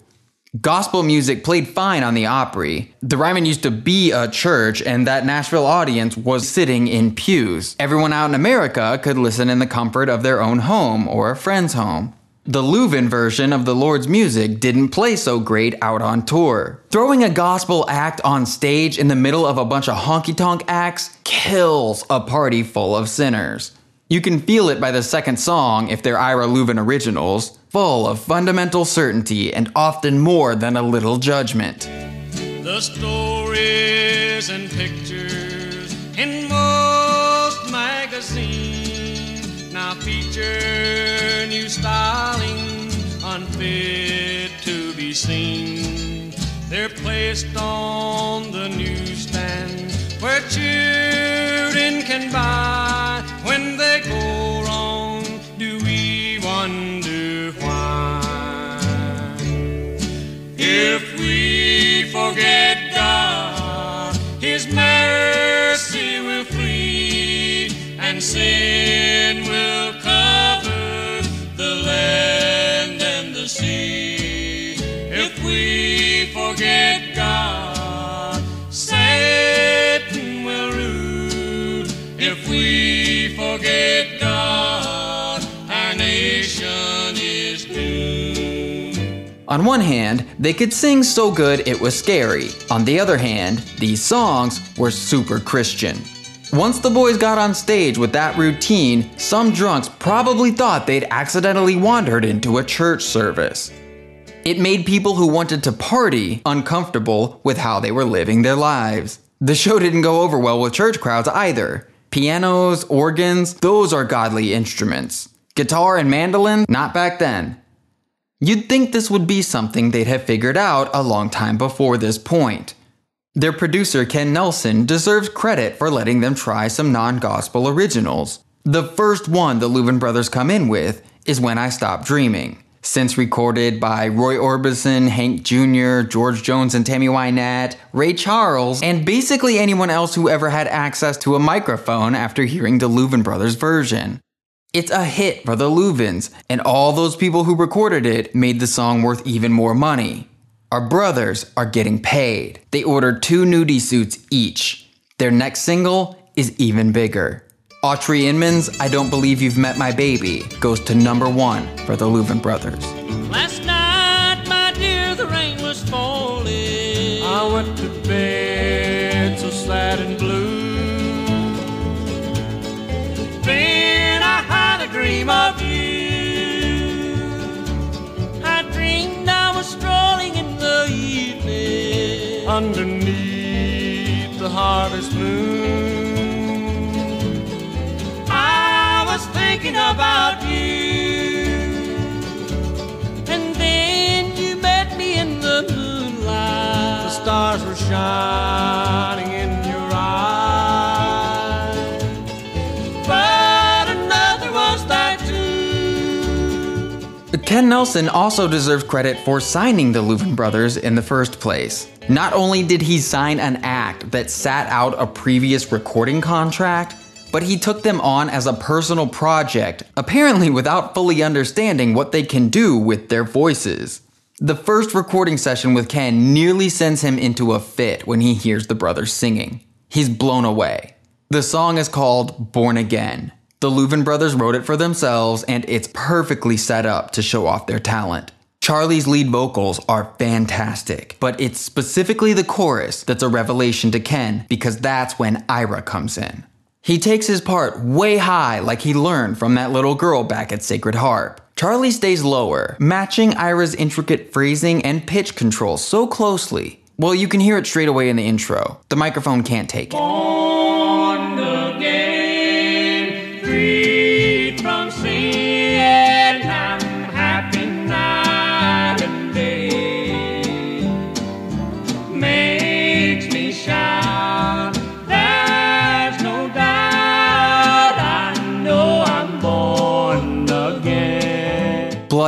Gospel music played fine on the Opry. The Ryman used to be a church, and that Nashville audience was sitting in pews. Everyone out in America could listen in the comfort of their own home or a friend's home. The Louvin version of the Lord's music didn't play so great out on tour. Throwing a gospel act on stage in the middle of a bunch of honky tonk acts kills a party full of sinners. You can feel it by the second song if they're Ira Louvin originals, full of fundamental certainty and often more than a little judgment. The stories and pictures in most magazines feature new styling unfit to be seen. They're placed on the newsstand where children can buy when they His forget God, our nation is doomed. On one hand, they could sing so good it was scary. On the other hand, these songs were super Christian. Once the boys got on stage with that routine, some drunks probably thought they'd accidentally wandered into a church service. It made people who wanted to party uncomfortable with how they were living their lives. The show didn't go over well with church crowds either. Pianos, organs, those are godly instruments. Guitar and mandolin, not back then. You'd think this would be something they'd have figured out a long time before this point. Their producer, Ken Nelson, deserves credit for letting them try some non gospel originals. The first one the Louvin brothers come in with is When I Stop Dreaming, since recorded by Roy Orbison, Hank Jr., George Jones and Tammy Wynette, Ray Charles, and basically anyone else who ever had access to a microphone after hearing the Louvin brothers version. It's a hit for the Louvins, and all those people who recorded it made the song worth even more money. Our brothers are getting paid. They ordered two nudie suits each. Their next single is even bigger. Autry Inman's I Don't Believe You've Met My Baby goes to number one for the Louvin brothers. Last night, my dear, the rain was falling. I went to bed so sad and blue. Then I had a dream of you. I dreamed I was strolling in the evening underneath the harvest thinking about you. And then you met me in the moonlight. The stars were shining in your eyes. But another was there too. Ken Nelson also deserves credit for signing the Louvin brothers in the first place. Not only did he sign an act that sat out a previous recording contract, but he took them on as a personal project, apparently without fully understanding what they can do with their voices. The first recording session with Ken nearly sends him into a fit when he hears the brothers singing. He's blown away. The song is called Born Again. The Louvin brothers wrote it for themselves, and it's perfectly set up to show off their talent. Charlie's lead vocals are fantastic, but it's specifically the chorus that's a revelation to Ken because that's when Ira comes in. He takes his part way high, like he learned from that little girl back at Sacred Harp. Charlie stays lower, matching Ira's intricate phrasing and pitch control so closely. Well, you can hear it straight away in the intro. The microphone can't take it.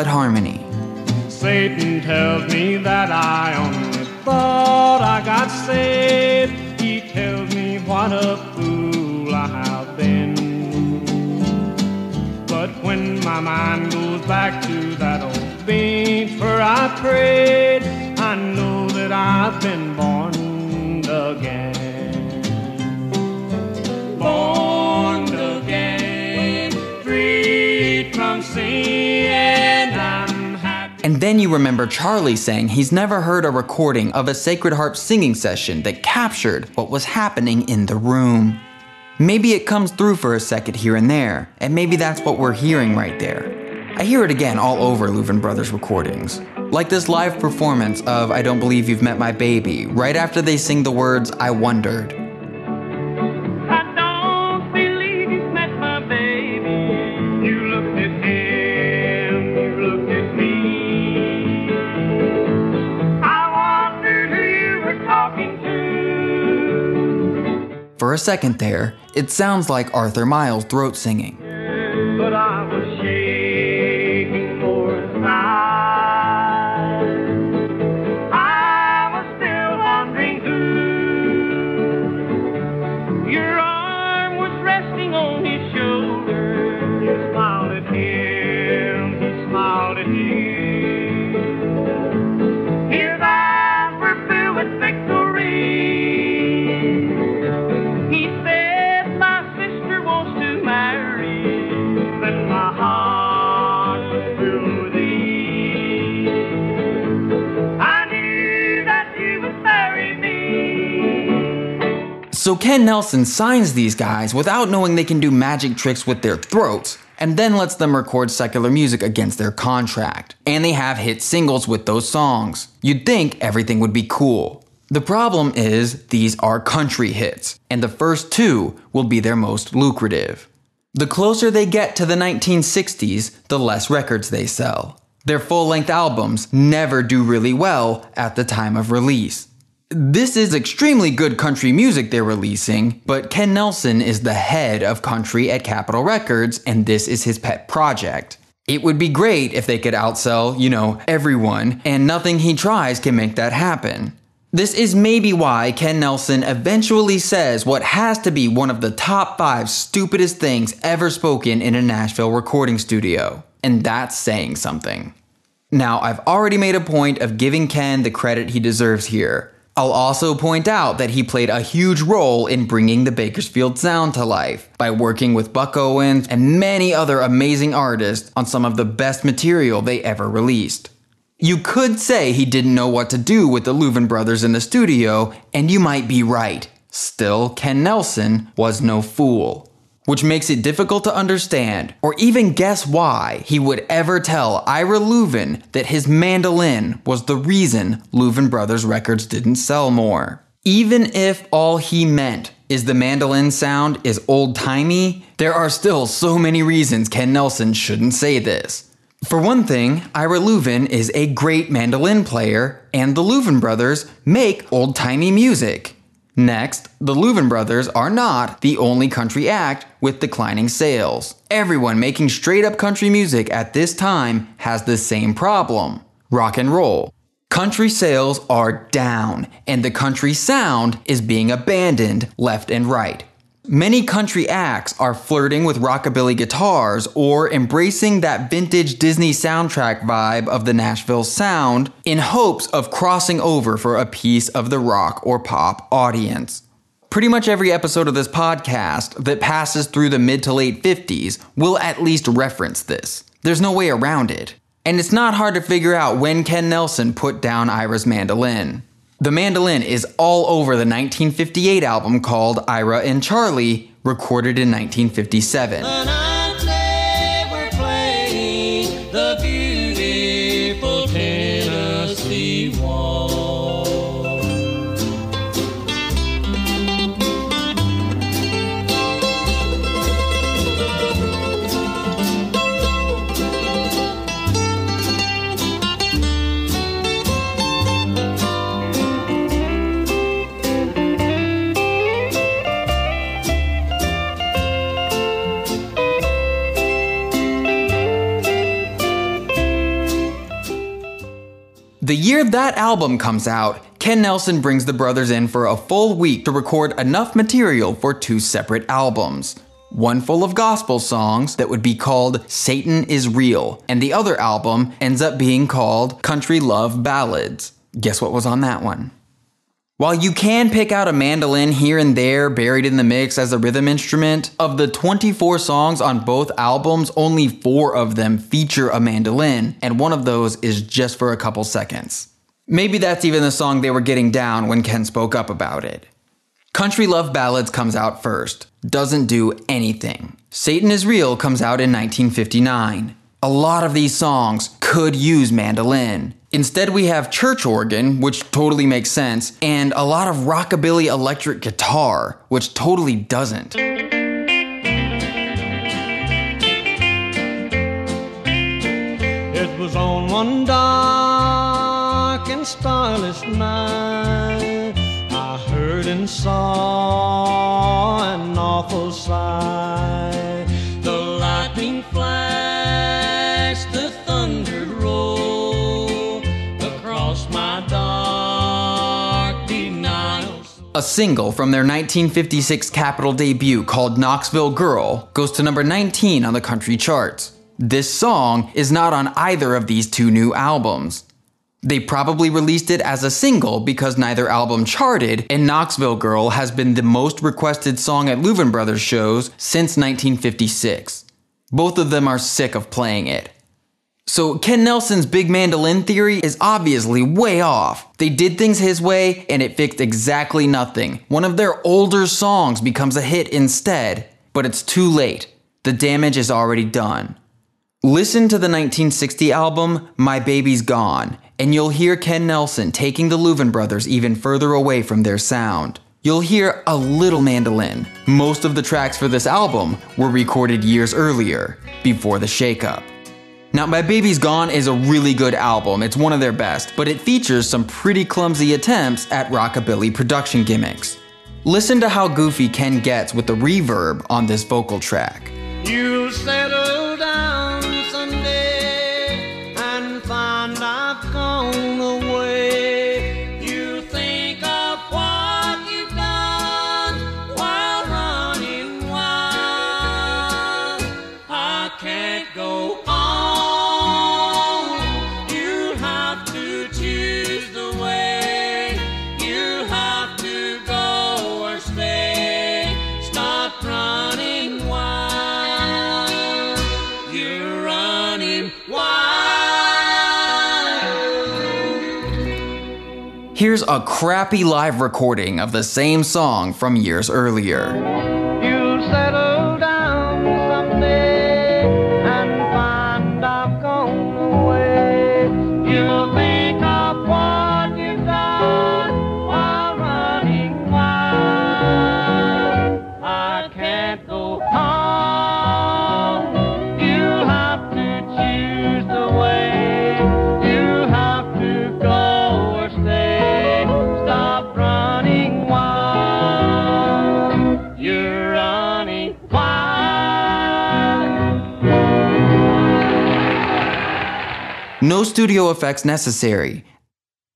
Harmony. Satan tells me that I only thought I got saved. He tells me what a fool I have been. But when my mind goes back to that old bench where I prayed, I know that I've been born again. And then you remember Charlie saying he's never heard a recording of a Sacred Harp singing session that captured what was happening in the room. Maybe it comes through for a second here and there, and maybe that's what we're hearing right there. I hear it again all over Louvin Brothers recordings. Like this live performance of I Don't Believe You've Met My Baby, right after they sing the words I Wondered. For a second there, it sounds like Arthur Miles throat singing. Ken Nelson signs these guys without knowing they can do magic tricks with their throats, and then lets them record secular music against their contract. And they have hit singles with those songs. You'd think everything would be cool. The problem is, these are country hits, and the first two will be their most lucrative. The closer they get to the 1960s, the less records they sell. Their full length albums never do really well at the time of release. This is extremely good country music they're releasing, but Ken Nelson is the head of country at Capitol Records, and this is his pet project. It would be great if they could outsell, you know, everyone, and nothing he tries can make that happen. This is maybe why Ken Nelson eventually says what has to be one of the top five stupidest things ever spoken in a Nashville recording studio. And that's saying something. Now, I've already made a point of giving Ken the credit he deserves here. I'll also point out that he played a huge role in bringing the Bakersfield sound to life by working with Buck Owens and many other amazing artists on some of the best material they ever released. You could say he didn't know what to do with the Louvin brothers in the studio, and you might be right. Still, Ken Nelson was no fool which makes it difficult to understand or even guess why he would ever tell Ira Louvin that his mandolin was the reason Louvin Brothers records didn't sell more. Even if all he meant is the mandolin sound is old timey, there are still so many reasons Ken Nelson shouldn't say this. For one thing, Ira Louvin is a great mandolin player, and the Louvin brothers make old timey music. Next, the Louvin brothers are not the only country act with declining sales. Everyone making straight up country music at this time has the same problem rock and roll. Country sales are down, and the country sound is being abandoned left and right. Many country acts are flirting with rockabilly guitars or embracing that vintage Disney soundtrack vibe of the Nashville sound in hopes of crossing over for a piece of the rock or pop audience. Pretty much every episode of this podcast that passes through the mid to late 50s will at least reference this. There's no way around it. And it's not hard to figure out when Ken Nelson put down Ira's mandolin. The mandolin is all over the 1958 album called Ira and Charlie, recorded in 1957. The year that album comes out, Ken Nelson brings the brothers in for a full week to record enough material for two separate albums. One full of gospel songs that would be called Satan is Real, and the other album ends up being called Country Love Ballads. Guess what was on that one? While you can pick out a mandolin here and there buried in the mix as a rhythm instrument, of the 24 songs on both albums, only four of them feature a mandolin, and one of those is just for a couple seconds. Maybe that's even the song they were getting down when Ken spoke up about it. Country Love Ballads comes out first, doesn't do anything. Satan is Real comes out in 1959. A lot of these songs could use mandolin, Instead, we have church organ, which totally makes sense, and a lot of rockabilly electric guitar, which totally doesn't. It was on one dark and starless night I heard and saw an awful sight. A single from their 1956 Capitol debut called Knoxville Girl goes to number 19 on the country charts. This song is not on either of these two new albums. They probably released it as a single because neither album charted, and Knoxville Girl has been the most requested song at Louvin Brothers shows since 1956. Both of them are sick of playing it. So Ken Nelson's big mandolin theory is obviously way off. They did things his way and it fixed exactly nothing. One of their older songs becomes a hit instead, but it's too late. The damage is already done. Listen to the 1960 album My Baby's Gone, and you'll hear Ken Nelson taking the Louvin brothers even further away from their sound. You'll hear a little mandolin. Most of the tracks for this album were recorded years earlier, before the shakeup. Now, My Baby's Gone is a really good album, it's one of their best, but it features some pretty clumsy attempts at rockabilly production gimmicks. Listen to how goofy Ken gets with the reverb on this vocal track. You'll settle down Here's a crappy live recording of the same song from years earlier. No studio effects necessary.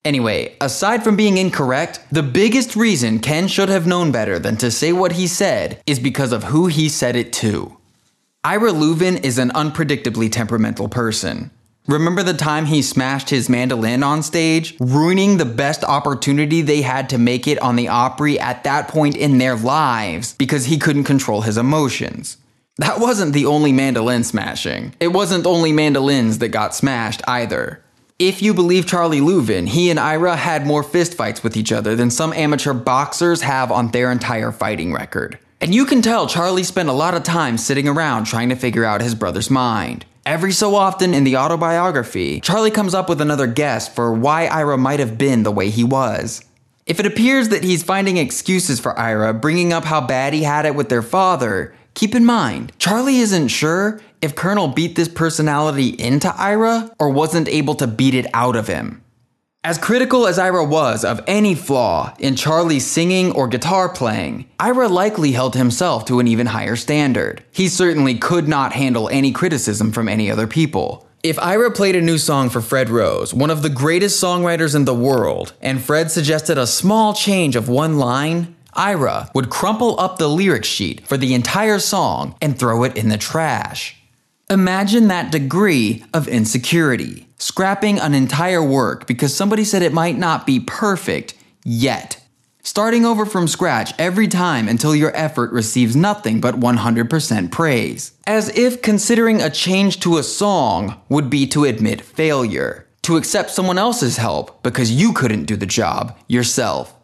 Anyway, aside from being incorrect, the biggest reason Ken should have known better than to say what he said is because of who he said it to. Ira Louvin is an unpredictably temperamental person. Remember the time he smashed his mandolin on stage, ruining the best opportunity they had to make it on the Opry at that point in their lives because he couldn't control his emotions? That wasn't the only mandolin smashing. It wasn't only mandolins that got smashed either. If you believe Charlie Louvin, he and Ira had more fistfights with each other than some amateur boxers have on their entire fighting record. And you can tell Charlie spent a lot of time sitting around trying to figure out his brother's mind. Every so often in the autobiography, Charlie comes up with another guess for why Ira might have been the way he was. If it appears that he's finding excuses for Ira, bringing up how bad he had it with their father, keep in mind, Charlie isn't sure if Colonel beat this personality into Ira or wasn't able to beat it out of him. As critical as Ira was of any flaw in Charlie's singing or guitar playing, Ira likely held himself to an even higher standard. He certainly could not handle any criticism from any other people. If Ira played a new song for Fred Rose, one of the greatest songwriters in the world, and Fred suggested a small change of one line, Ira would crumple up the lyric sheet for the entire song and throw it in the trash. Imagine that degree of insecurity, scrapping an entire work because somebody said it might not be perfect yet. Starting over from scratch every time until your effort receives nothing but 100% praise. As if considering a change to a song would be to admit failure, to accept someone else's help because you couldn't do the job yourself.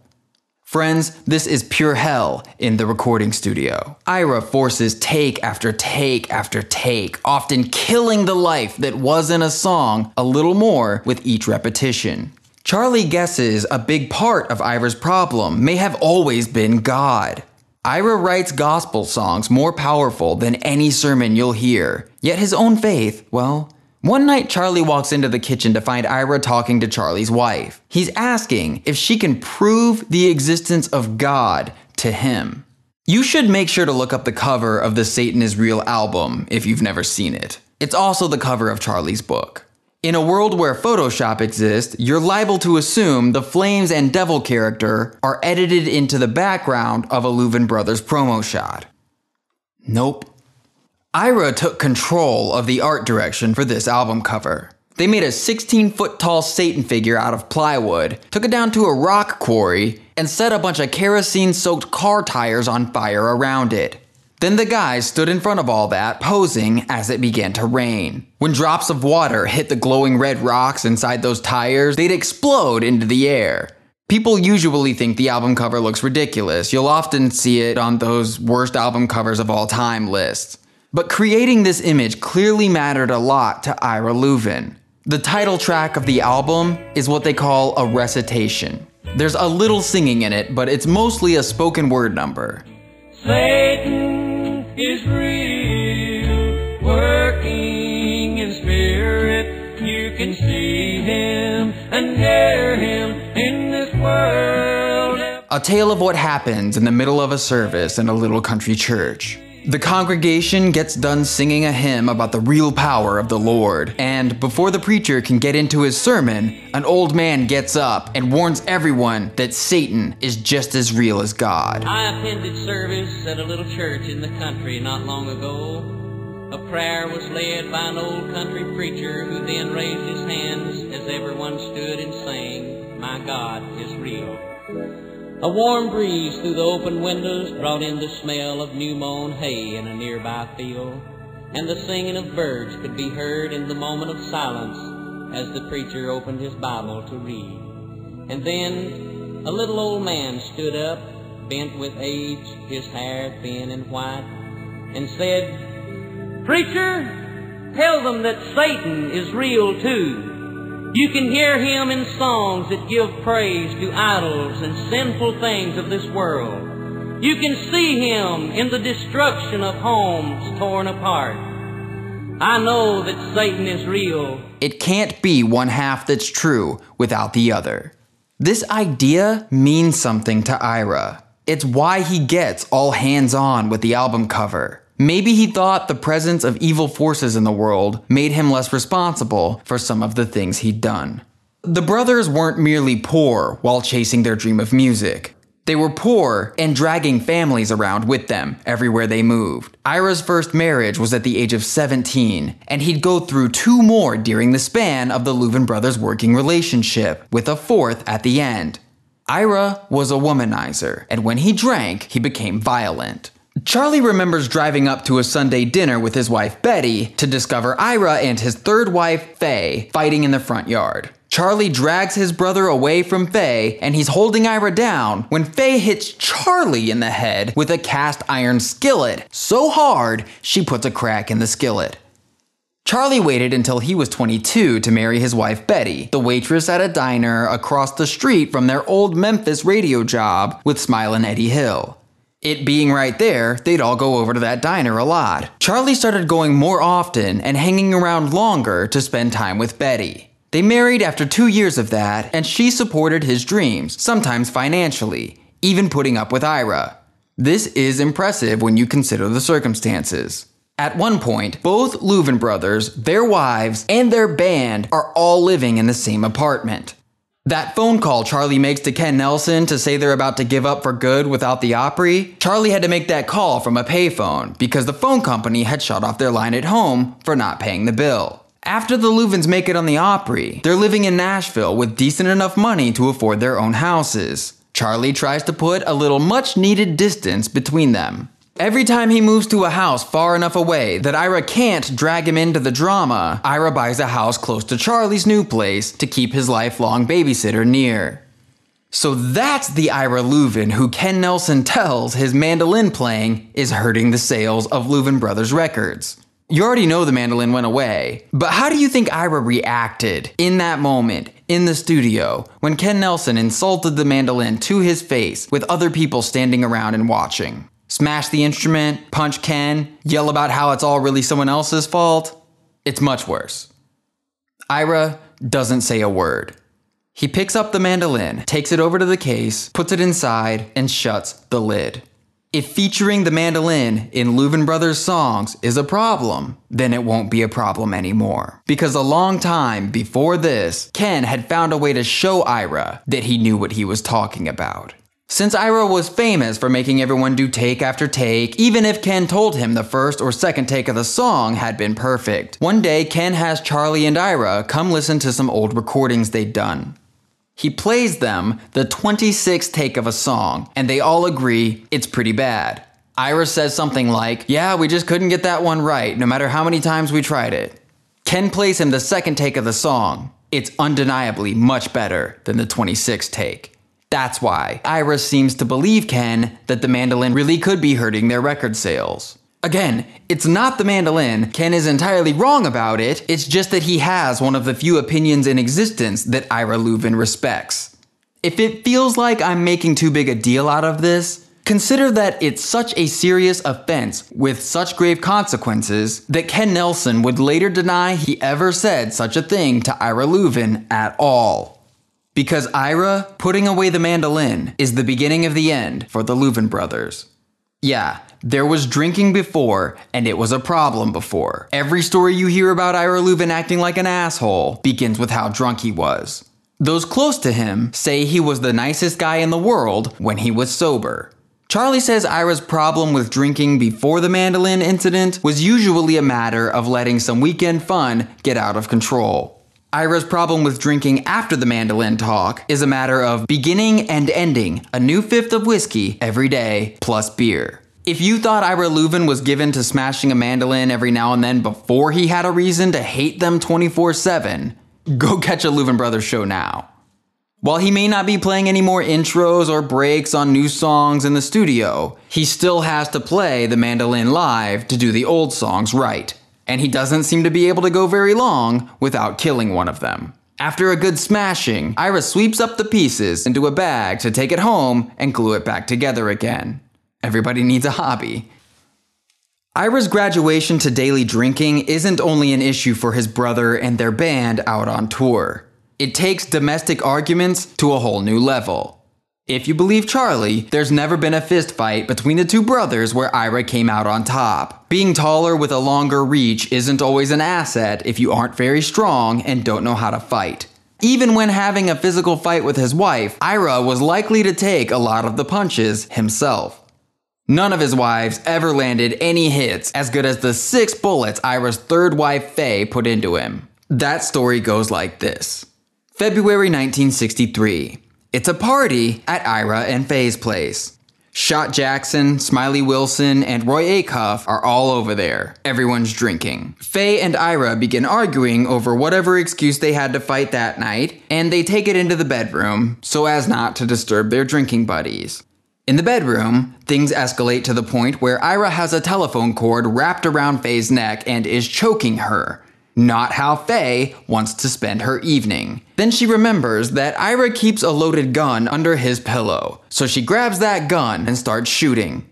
Friends, this is pure hell in the recording studio. Ira forces take after take after take, often killing the life that was in a song a little more with each repetition. Charlie guesses a big part of Ira's problem may have always been God. Ira writes gospel songs more powerful than any sermon you'll hear, yet his own faith, well, one night, Charlie walks into the kitchen to find Ira talking to Charlie's wife. He's asking if she can prove the existence of God to him. You should make sure to look up the cover of the Satan is Real album if you've never seen it. It's also the cover of Charlie's book. In a world where Photoshop exists, you're liable to assume the Flames and Devil character are edited into the background of a Louvin Brothers promo shot. Nope. Ira took control of the art direction for this album cover. They made a 16 foot tall Satan figure out of plywood, took it down to a rock quarry, and set a bunch of kerosene soaked car tires on fire around it. Then the guys stood in front of all that, posing as it began to rain. When drops of water hit the glowing red rocks inside those tires, they'd explode into the air. People usually think the album cover looks ridiculous. You'll often see it on those worst album covers of all time lists. But creating this image clearly mattered a lot to Ira Louvin. The title track of the album is what they call a recitation. There's a little singing in it, but it's mostly a spoken word number. Satan is real, working in spirit. You can see him and hear him in this world. A tale of what happens in the middle of a service in a little country church. The congregation gets done singing a hymn about the real power of the Lord, and before the preacher can get into his sermon, an old man gets up and warns everyone that Satan is just as real as God. I attended service at a little church in the country not long ago. A prayer was led by an old country preacher who then raised his hands as everyone stood and sang, My God is real. A warm breeze through the open windows brought in the smell of new mown hay in a nearby field, and the singing of birds could be heard in the moment of silence as the preacher opened his Bible to read. And then a little old man stood up, bent with age, his hair thin and white, and said, Preacher, tell them that Satan is real too. You can hear him in songs that give praise to idols and sinful things of this world. You can see him in the destruction of homes torn apart. I know that Satan is real. It can't be one half that's true without the other. This idea means something to Ira. It's why he gets all hands on with the album cover. Maybe he thought the presence of evil forces in the world made him less responsible for some of the things he'd done. The brothers weren't merely poor while chasing their dream of music. They were poor and dragging families around with them everywhere they moved. Ira's first marriage was at the age of 17, and he'd go through two more during the span of the Louvin brothers' working relationship, with a fourth at the end. Ira was a womanizer, and when he drank, he became violent. Charlie remembers driving up to a Sunday dinner with his wife Betty to discover Ira and his third wife Faye fighting in the front yard. Charlie drags his brother away from Faye and he's holding Ira down when Faye hits Charlie in the head with a cast iron skillet so hard she puts a crack in the skillet. Charlie waited until he was 22 to marry his wife Betty, the waitress at a diner across the street from their old Memphis radio job with Smilin' Eddie Hill. It being right there, they'd all go over to that diner a lot. Charlie started going more often and hanging around longer to spend time with Betty. They married after two years of that, and she supported his dreams, sometimes financially, even putting up with Ira. This is impressive when you consider the circumstances. At one point, both Louvin brothers, their wives, and their band are all living in the same apartment. That phone call Charlie makes to Ken Nelson to say they're about to give up for good without the Opry, Charlie had to make that call from a payphone because the phone company had shut off their line at home for not paying the bill. After the Louvins make it on the Opry, they're living in Nashville with decent enough money to afford their own houses. Charlie tries to put a little much needed distance between them. Every time he moves to a house far enough away that Ira can't drag him into the drama, Ira buys a house close to Charlie's new place to keep his lifelong babysitter near. So that's the Ira Louvin who Ken Nelson tells his mandolin playing is hurting the sales of Louvin Brothers records. You already know the mandolin went away, but how do you think Ira reacted in that moment in the studio when Ken Nelson insulted the mandolin to his face with other people standing around and watching? Smash the instrument, punch Ken, yell about how it's all really someone else's fault? It's much worse. Ira doesn't say a word. He picks up the mandolin, takes it over to the case, puts it inside, and shuts the lid. If featuring the mandolin in Louvin Brothers songs is a problem, then it won't be a problem anymore. Because a long time before this, Ken had found a way to show Ira that he knew what he was talking about. Since Ira was famous for making everyone do take after take, even if Ken told him the first or second take of the song had been perfect, one day Ken has Charlie and Ira come listen to some old recordings they'd done. He plays them the 26th take of a song, and they all agree it's pretty bad. Ira says something like, Yeah, we just couldn't get that one right, no matter how many times we tried it. Ken plays him the second take of the song. It's undeniably much better than the 26th take. That's why Ira seems to believe Ken that the mandolin really could be hurting their record sales. Again, it's not the mandolin. Ken is entirely wrong about it. It's just that he has one of the few opinions in existence that Ira Louvin respects. If it feels like I'm making too big a deal out of this, consider that it's such a serious offense with such grave consequences that Ken Nelson would later deny he ever said such a thing to Ira Louvin at all. Because Ira putting away the mandolin is the beginning of the end for the Louvin brothers. Yeah, there was drinking before, and it was a problem before. Every story you hear about Ira Louvin acting like an asshole begins with how drunk he was. Those close to him say he was the nicest guy in the world when he was sober. Charlie says Ira's problem with drinking before the mandolin incident was usually a matter of letting some weekend fun get out of control. Ira's problem with drinking after the mandolin talk is a matter of beginning and ending a new fifth of whiskey every day plus beer. If you thought Ira Louvin was given to smashing a mandolin every now and then before he had a reason to hate them 24 7, go catch a Louvin Brothers show now. While he may not be playing any more intros or breaks on new songs in the studio, he still has to play the mandolin live to do the old songs right. And he doesn't seem to be able to go very long without killing one of them. After a good smashing, Ira sweeps up the pieces into a bag to take it home and glue it back together again. Everybody needs a hobby. Ira's graduation to daily drinking isn't only an issue for his brother and their band out on tour. It takes domestic arguments to a whole new level. If you believe Charlie, there's never been a fist fight between the two brothers where Ira came out on top. Being taller with a longer reach isn't always an asset if you aren't very strong and don't know how to fight. Even when having a physical fight with his wife, Ira was likely to take a lot of the punches himself. None of his wives ever landed any hits as good as the six bullets Ira's third wife, Faye, put into him. That story goes like this February 1963. It's a party at Ira and Faye's place. Shot Jackson, Smiley Wilson, and Roy Acuff are all over there. Everyone's drinking. Faye and Ira begin arguing over whatever excuse they had to fight that night, and they take it into the bedroom so as not to disturb their drinking buddies. In the bedroom, things escalate to the point where Ira has a telephone cord wrapped around Faye's neck and is choking her. Not how Faye wants to spend her evening. Then she remembers that Ira keeps a loaded gun under his pillow, so she grabs that gun and starts shooting.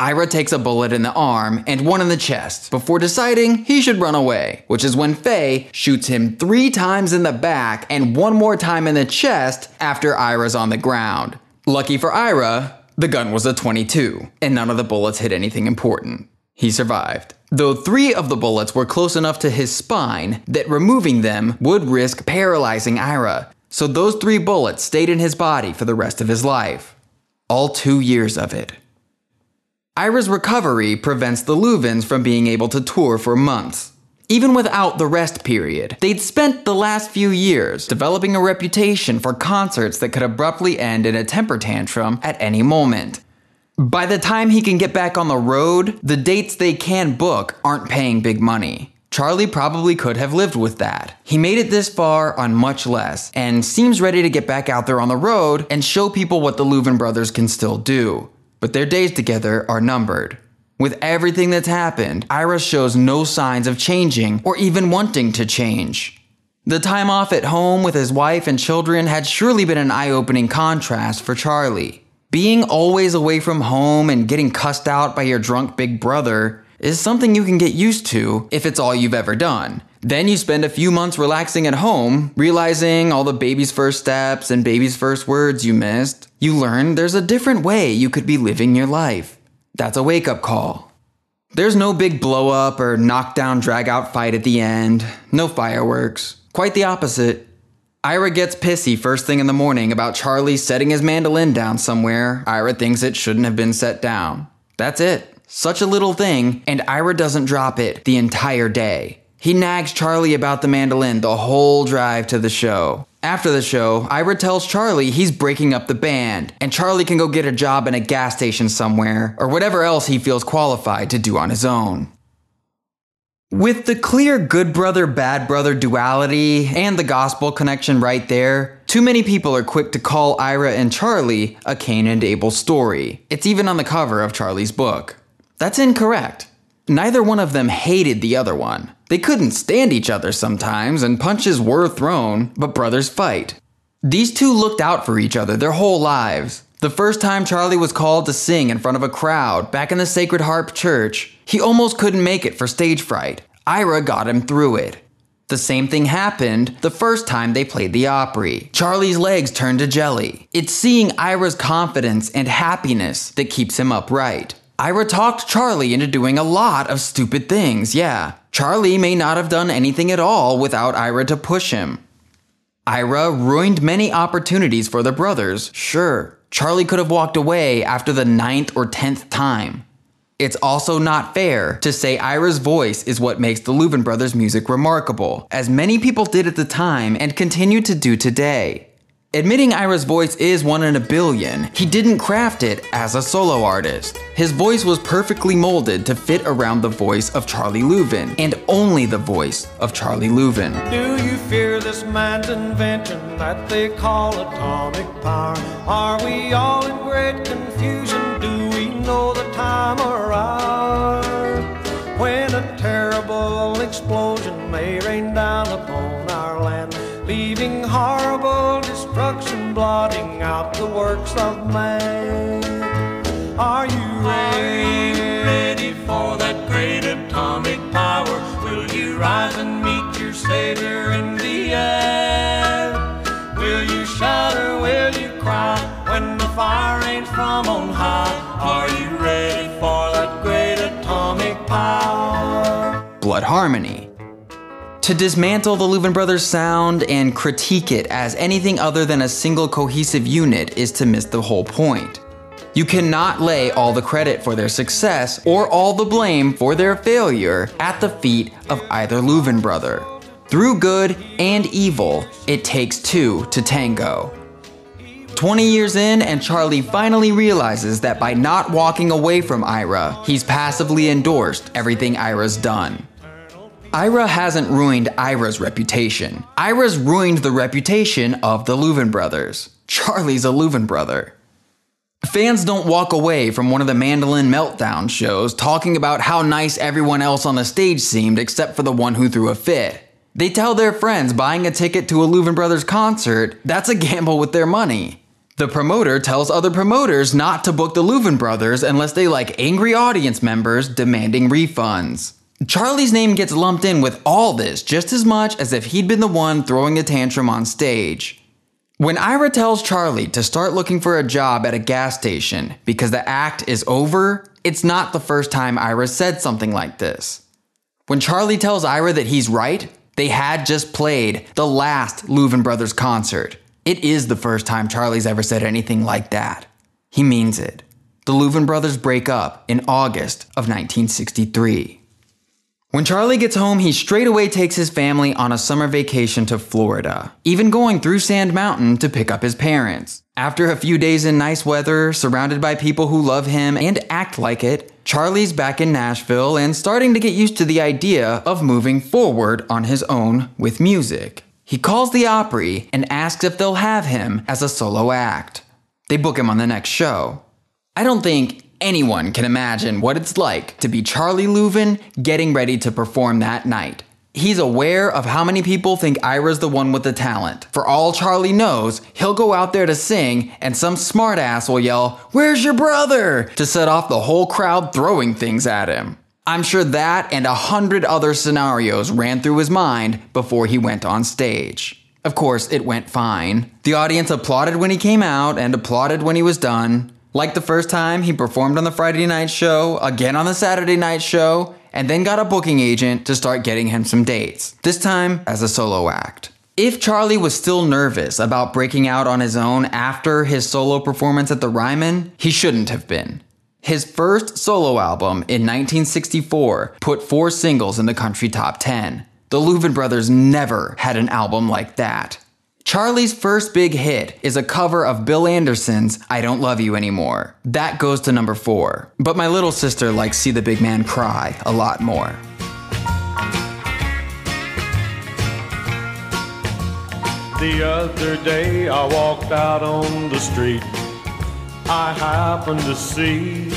Ira takes a bullet in the arm and one in the chest before deciding he should run away, which is when Faye shoots him three times in the back and one more time in the chest after Ira's on the ground. Lucky for Ira, the gun was a 22, and none of the bullets hit anything important. He survived. Though three of the bullets were close enough to his spine that removing them would risk paralyzing Ira, so those three bullets stayed in his body for the rest of his life. All two years of it. Ira's recovery prevents the Louvins from being able to tour for months. Even without the rest period, they'd spent the last few years developing a reputation for concerts that could abruptly end in a temper tantrum at any moment. By the time he can get back on the road, the dates they can book aren't paying big money. Charlie probably could have lived with that. He made it this far on much less and seems ready to get back out there on the road and show people what the Louvin brothers can still do. But their days together are numbered. With everything that's happened, Ira shows no signs of changing or even wanting to change. The time off at home with his wife and children had surely been an eye opening contrast for Charlie. Being always away from home and getting cussed out by your drunk big brother is something you can get used to if it's all you've ever done. Then you spend a few months relaxing at home, realizing all the baby's first steps and baby's first words you missed. You learn there's a different way you could be living your life. That's a wake up call. There's no big blow up or knockdown drag out fight at the end, no fireworks. Quite the opposite. Ira gets pissy first thing in the morning about Charlie setting his mandolin down somewhere Ira thinks it shouldn't have been set down. That's it. Such a little thing, and Ira doesn't drop it the entire day. He nags Charlie about the mandolin the whole drive to the show. After the show, Ira tells Charlie he's breaking up the band, and Charlie can go get a job in a gas station somewhere, or whatever else he feels qualified to do on his own. With the clear good brother, bad brother duality and the gospel connection right there, too many people are quick to call Ira and Charlie a Cain and Abel story. It's even on the cover of Charlie's book. That's incorrect. Neither one of them hated the other one. They couldn't stand each other sometimes, and punches were thrown, but brothers fight. These two looked out for each other their whole lives. The first time Charlie was called to sing in front of a crowd back in the Sacred Harp Church, he almost couldn't make it for stage fright. Ira got him through it. The same thing happened the first time they played the Opry. Charlie's legs turned to jelly. It's seeing Ira's confidence and happiness that keeps him upright. Ira talked Charlie into doing a lot of stupid things, yeah. Charlie may not have done anything at all without Ira to push him. Ira ruined many opportunities for the brothers, sure. Charlie could have walked away after the ninth or tenth time. It's also not fair to say Ira's voice is what makes the Louvin brothers' music remarkable, as many people did at the time and continue to do today. Admitting Ira's voice is one in a billion, he didn't craft it as a solo artist. His voice was perfectly molded to fit around the voice of Charlie Louvin, and only the voice of Charlie Louvin. Do you fear this man's invention that they call atomic power? Are we all in great confusion? Do we know the time or hour? When a terrible explosion may rain down upon our land, leaving horrible destruction, blotting out the works of man. Are you Are you ready for that great atomic power? Will you rise and meet your Savior in the air? Will you shout or will you cry when the fire rains from on high? Are you ready for that great atomic power? Blood Harmony. To dismantle the Louvin brothers' sound and critique it as anything other than a single cohesive unit is to miss the whole point. You cannot lay all the credit for their success or all the blame for their failure at the feet of either Louvin brother. Through good and evil, it takes two to tango. 20 years in, and Charlie finally realizes that by not walking away from Ira, he's passively endorsed everything Ira's done. Ira hasn't ruined Ira's reputation. Ira's ruined the reputation of the Louvin brothers. Charlie's a Louvin brother. Fans don't walk away from one of the Mandolin Meltdown shows talking about how nice everyone else on the stage seemed except for the one who threw a fit. They tell their friends buying a ticket to a Louvin Brothers concert, that's a gamble with their money. The promoter tells other promoters not to book the Louvin Brothers unless they like angry audience members demanding refunds. Charlie's name gets lumped in with all this just as much as if he'd been the one throwing a tantrum on stage. When Ira tells Charlie to start looking for a job at a gas station because the act is over, it's not the first time Ira said something like this. When Charlie tells Ira that he's right, they had just played the last Louvin Brothers concert. It is the first time Charlie's ever said anything like that. He means it. The Louvin Brothers break up in August of 1963. When Charlie gets home, he straight away takes his family on a summer vacation to Florida, even going through Sand Mountain to pick up his parents. After a few days in nice weather, surrounded by people who love him and act like it, Charlie's back in Nashville and starting to get used to the idea of moving forward on his own with music. He calls the Opry and asks if they'll have him as a solo act. They book him on the next show. I don't think anyone can imagine what it's like to be Charlie Louvin getting ready to perform that night. He's aware of how many people think Ira's the one with the talent. For all Charlie knows, he'll go out there to sing, and some smartass will yell, Where's your brother? to set off the whole crowd throwing things at him. I'm sure that and a hundred other scenarios ran through his mind before he went on stage. Of course, it went fine. The audience applauded when he came out and applauded when he was done. Like the first time, he performed on the Friday night show, again on the Saturday night show, and then got a booking agent to start getting him some dates, this time as a solo act. If Charlie was still nervous about breaking out on his own after his solo performance at the Ryman, he shouldn't have been. His first solo album in 1964 put four singles in the country top 10. The Louvin brothers never had an album like that. Charlie's first big hit is a cover of Bill Anderson's I Don't Love You Anymore. That goes to number four. But my little sister likes See the Big Man Cry a lot more. The other day I walked out on the street. I happened to see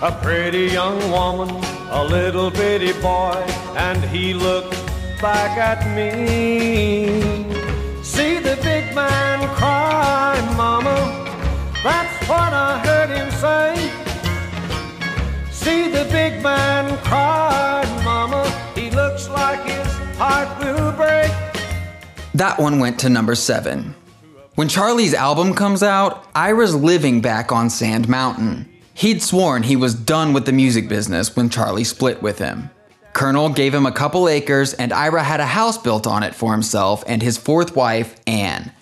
a pretty young woman, a little bitty boy, and he looked back at me. The big man cry, mama. That's what I heard him say. See the big man cry, mama. He looks like his heart will break. That one went to number seven. When Charlie's album comes out, Ira's living back on Sand Mountain. He'd sworn he was done with the music business when Charlie split with him. Colonel gave him a couple acres, and Ira had a house built on it for himself and his fourth wife, Anne.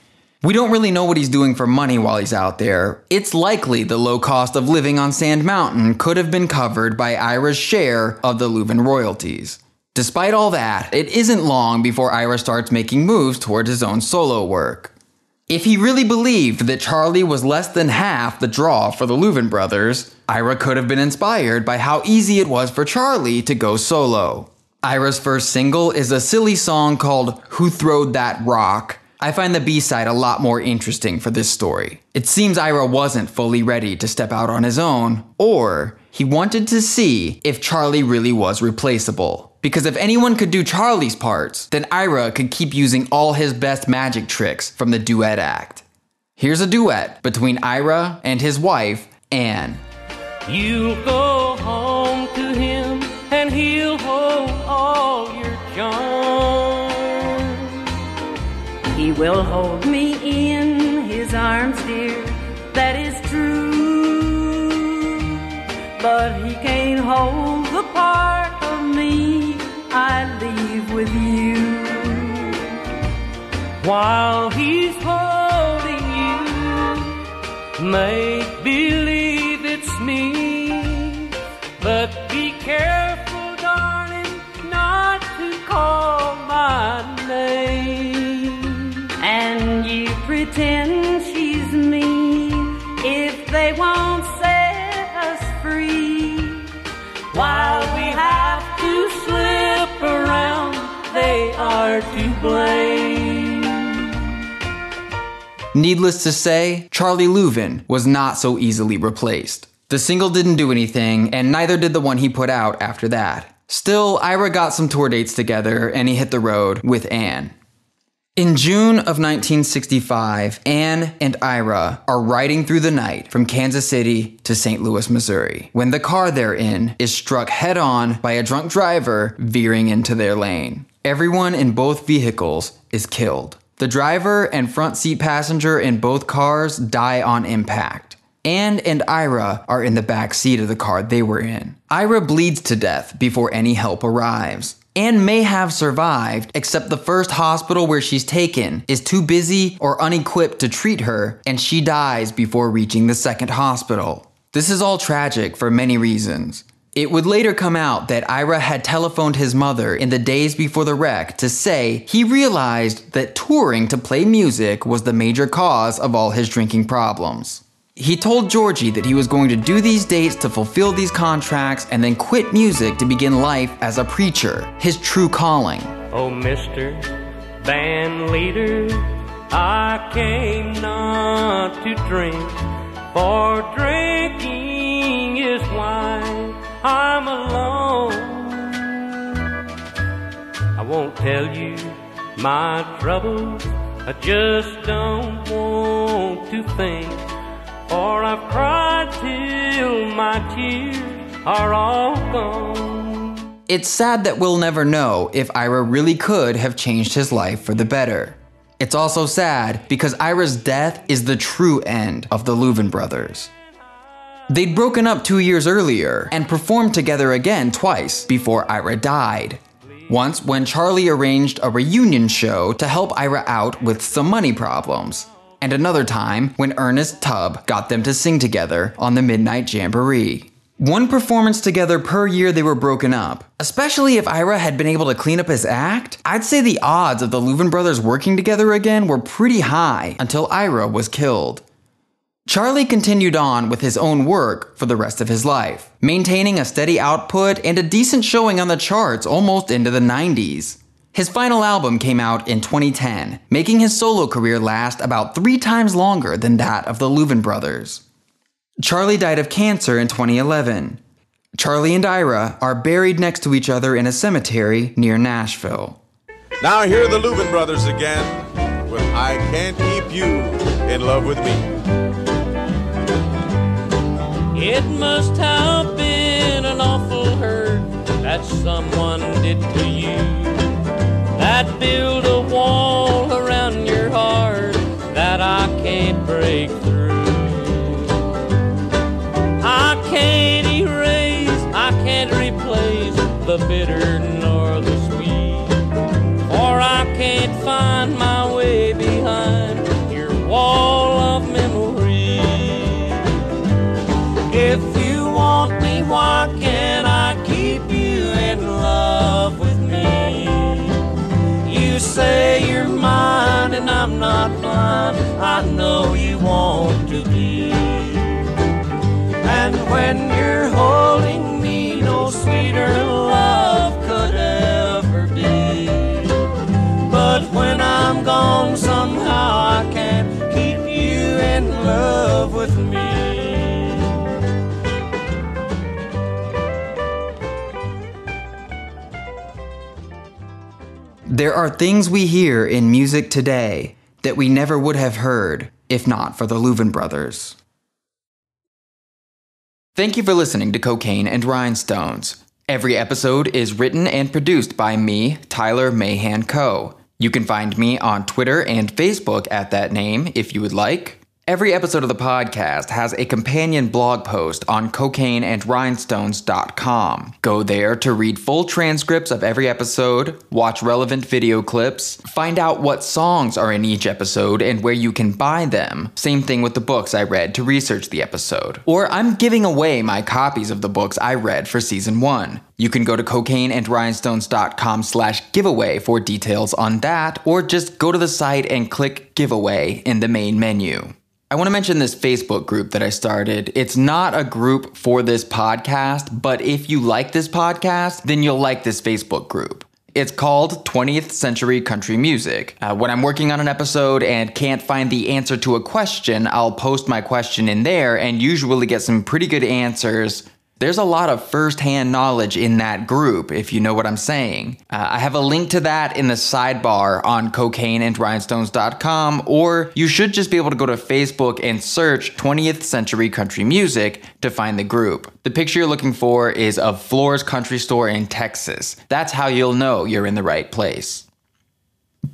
We don't really know what he's doing for money while he's out there. It's likely the low cost of living on Sand Mountain could have been covered by Ira's share of the Louvin royalties. Despite all that, it isn't long before Ira starts making moves towards his own solo work. If he really believed that Charlie was less than half the draw for the Louvin brothers, Ira could have been inspired by how easy it was for Charlie to go solo. Ira's first single is a silly song called Who Throwed That Rock. I find the B side a lot more interesting for this story. It seems Ira wasn't fully ready to step out on his own, or he wanted to see if Charlie really was replaceable. Because if anyone could do Charlie's parts, then Ira could keep using all his best magic tricks from the duet act. Here's a duet between Ira and his wife, Anne. You'll go home to him and he'll hold all your. He will hold me in his arms, dear, that is true. But he can't hold the part of me I leave with you. While he's holding you, make believe it's me. But be careful, darling, not to call my name. And you pretend she's me if they won't set us free. While they are to blame. Needless to say, Charlie Louvin was not so easily replaced. The single didn't do anything, and neither did the one he put out after that. Still, Ira got some tour dates together and he hit the road with Anne. In June of 1965, Anne and Ira are riding through the night from Kansas City to St. Louis, Missouri, when the car they're in is struck head on by a drunk driver veering into their lane. Everyone in both vehicles is killed. The driver and front seat passenger in both cars die on impact. Anne and Ira are in the back seat of the car they were in. Ira bleeds to death before any help arrives. Anne may have survived, except the first hospital where she's taken is too busy or unequipped to treat her, and she dies before reaching the second hospital. This is all tragic for many reasons. It would later come out that Ira had telephoned his mother in the days before the wreck to say he realized that touring to play music was the major cause of all his drinking problems. He told Georgie that he was going to do these dates to fulfill these contracts and then quit music to begin life as a preacher, his true calling. Oh, Mr. Band Leader, I came not to drink, for drinking I'm alone. I won't tell you my troubles, I just don't want to think, for I've cried till my tears are all gone. It's sad that we'll never know if Ira really could have changed his life for the better. It's also sad because Ira's death is the true end of the Louvin brothers. They'd broken up two years earlier and performed together again twice before Ira died. Once when Charlie arranged a reunion show to help Ira out with some money problems, and another time when Ernest Tubb got them to sing together on the Midnight Jamboree. One performance together per year they were broken up. Especially if Ira had been able to clean up his act, I'd say the odds of the Louvin brothers working together again were pretty high until Ira was killed. Charlie continued on with his own work for the rest of his life, maintaining a steady output and a decent showing on the charts almost into the 90s. His final album came out in 2010, making his solo career last about three times longer than that of the Louvin brothers. Charlie died of cancer in 2011. Charlie and Ira are buried next to each other in a cemetery near Nashville. Now here are the Louvin brothers again with I Can't Keep You in Love with Me. It must have been an awful hurt that someone did to you. That built a wall around your heart that I can't break through. I can't erase, I can't replace the bitter not blind. I know you want to be. And when you're holding me, no sweeter love could ever be. But when I'm gone, somehow I can't keep you in love with me. There are things we hear in music today that we never would have heard if not for the Louvin brothers. Thank you for listening to Cocaine and Rhinestones. Every episode is written and produced by me, Tyler Mahan Coe. You can find me on Twitter and Facebook at that name if you would like. Every episode of the podcast has a companion blog post on cocaineandrhinestones.com. Go there to read full transcripts of every episode, watch relevant video clips, find out what songs are in each episode and where you can buy them. Same thing with the books I read to research the episode. Or I'm giving away my copies of the books I read for season 1. You can go to cocaineandrhinestones.com slash giveaway for details on that, or just go to the site and click giveaway in the main menu. I want to mention this Facebook group that I started. It's not a group for this podcast, but if you like this podcast, then you'll like this Facebook group. It's called 20th Century Country Music. Uh, when I'm working on an episode and can't find the answer to a question, I'll post my question in there and usually get some pretty good answers. There's a lot of first-hand knowledge in that group, if you know what I'm saying. Uh, I have a link to that in the sidebar on cocaineandrhinestones.com, or you should just be able to go to Facebook and search 20th Century Country Music to find the group. The picture you're looking for is of Floore's Country Store in Texas. That's how you'll know you're in the right place.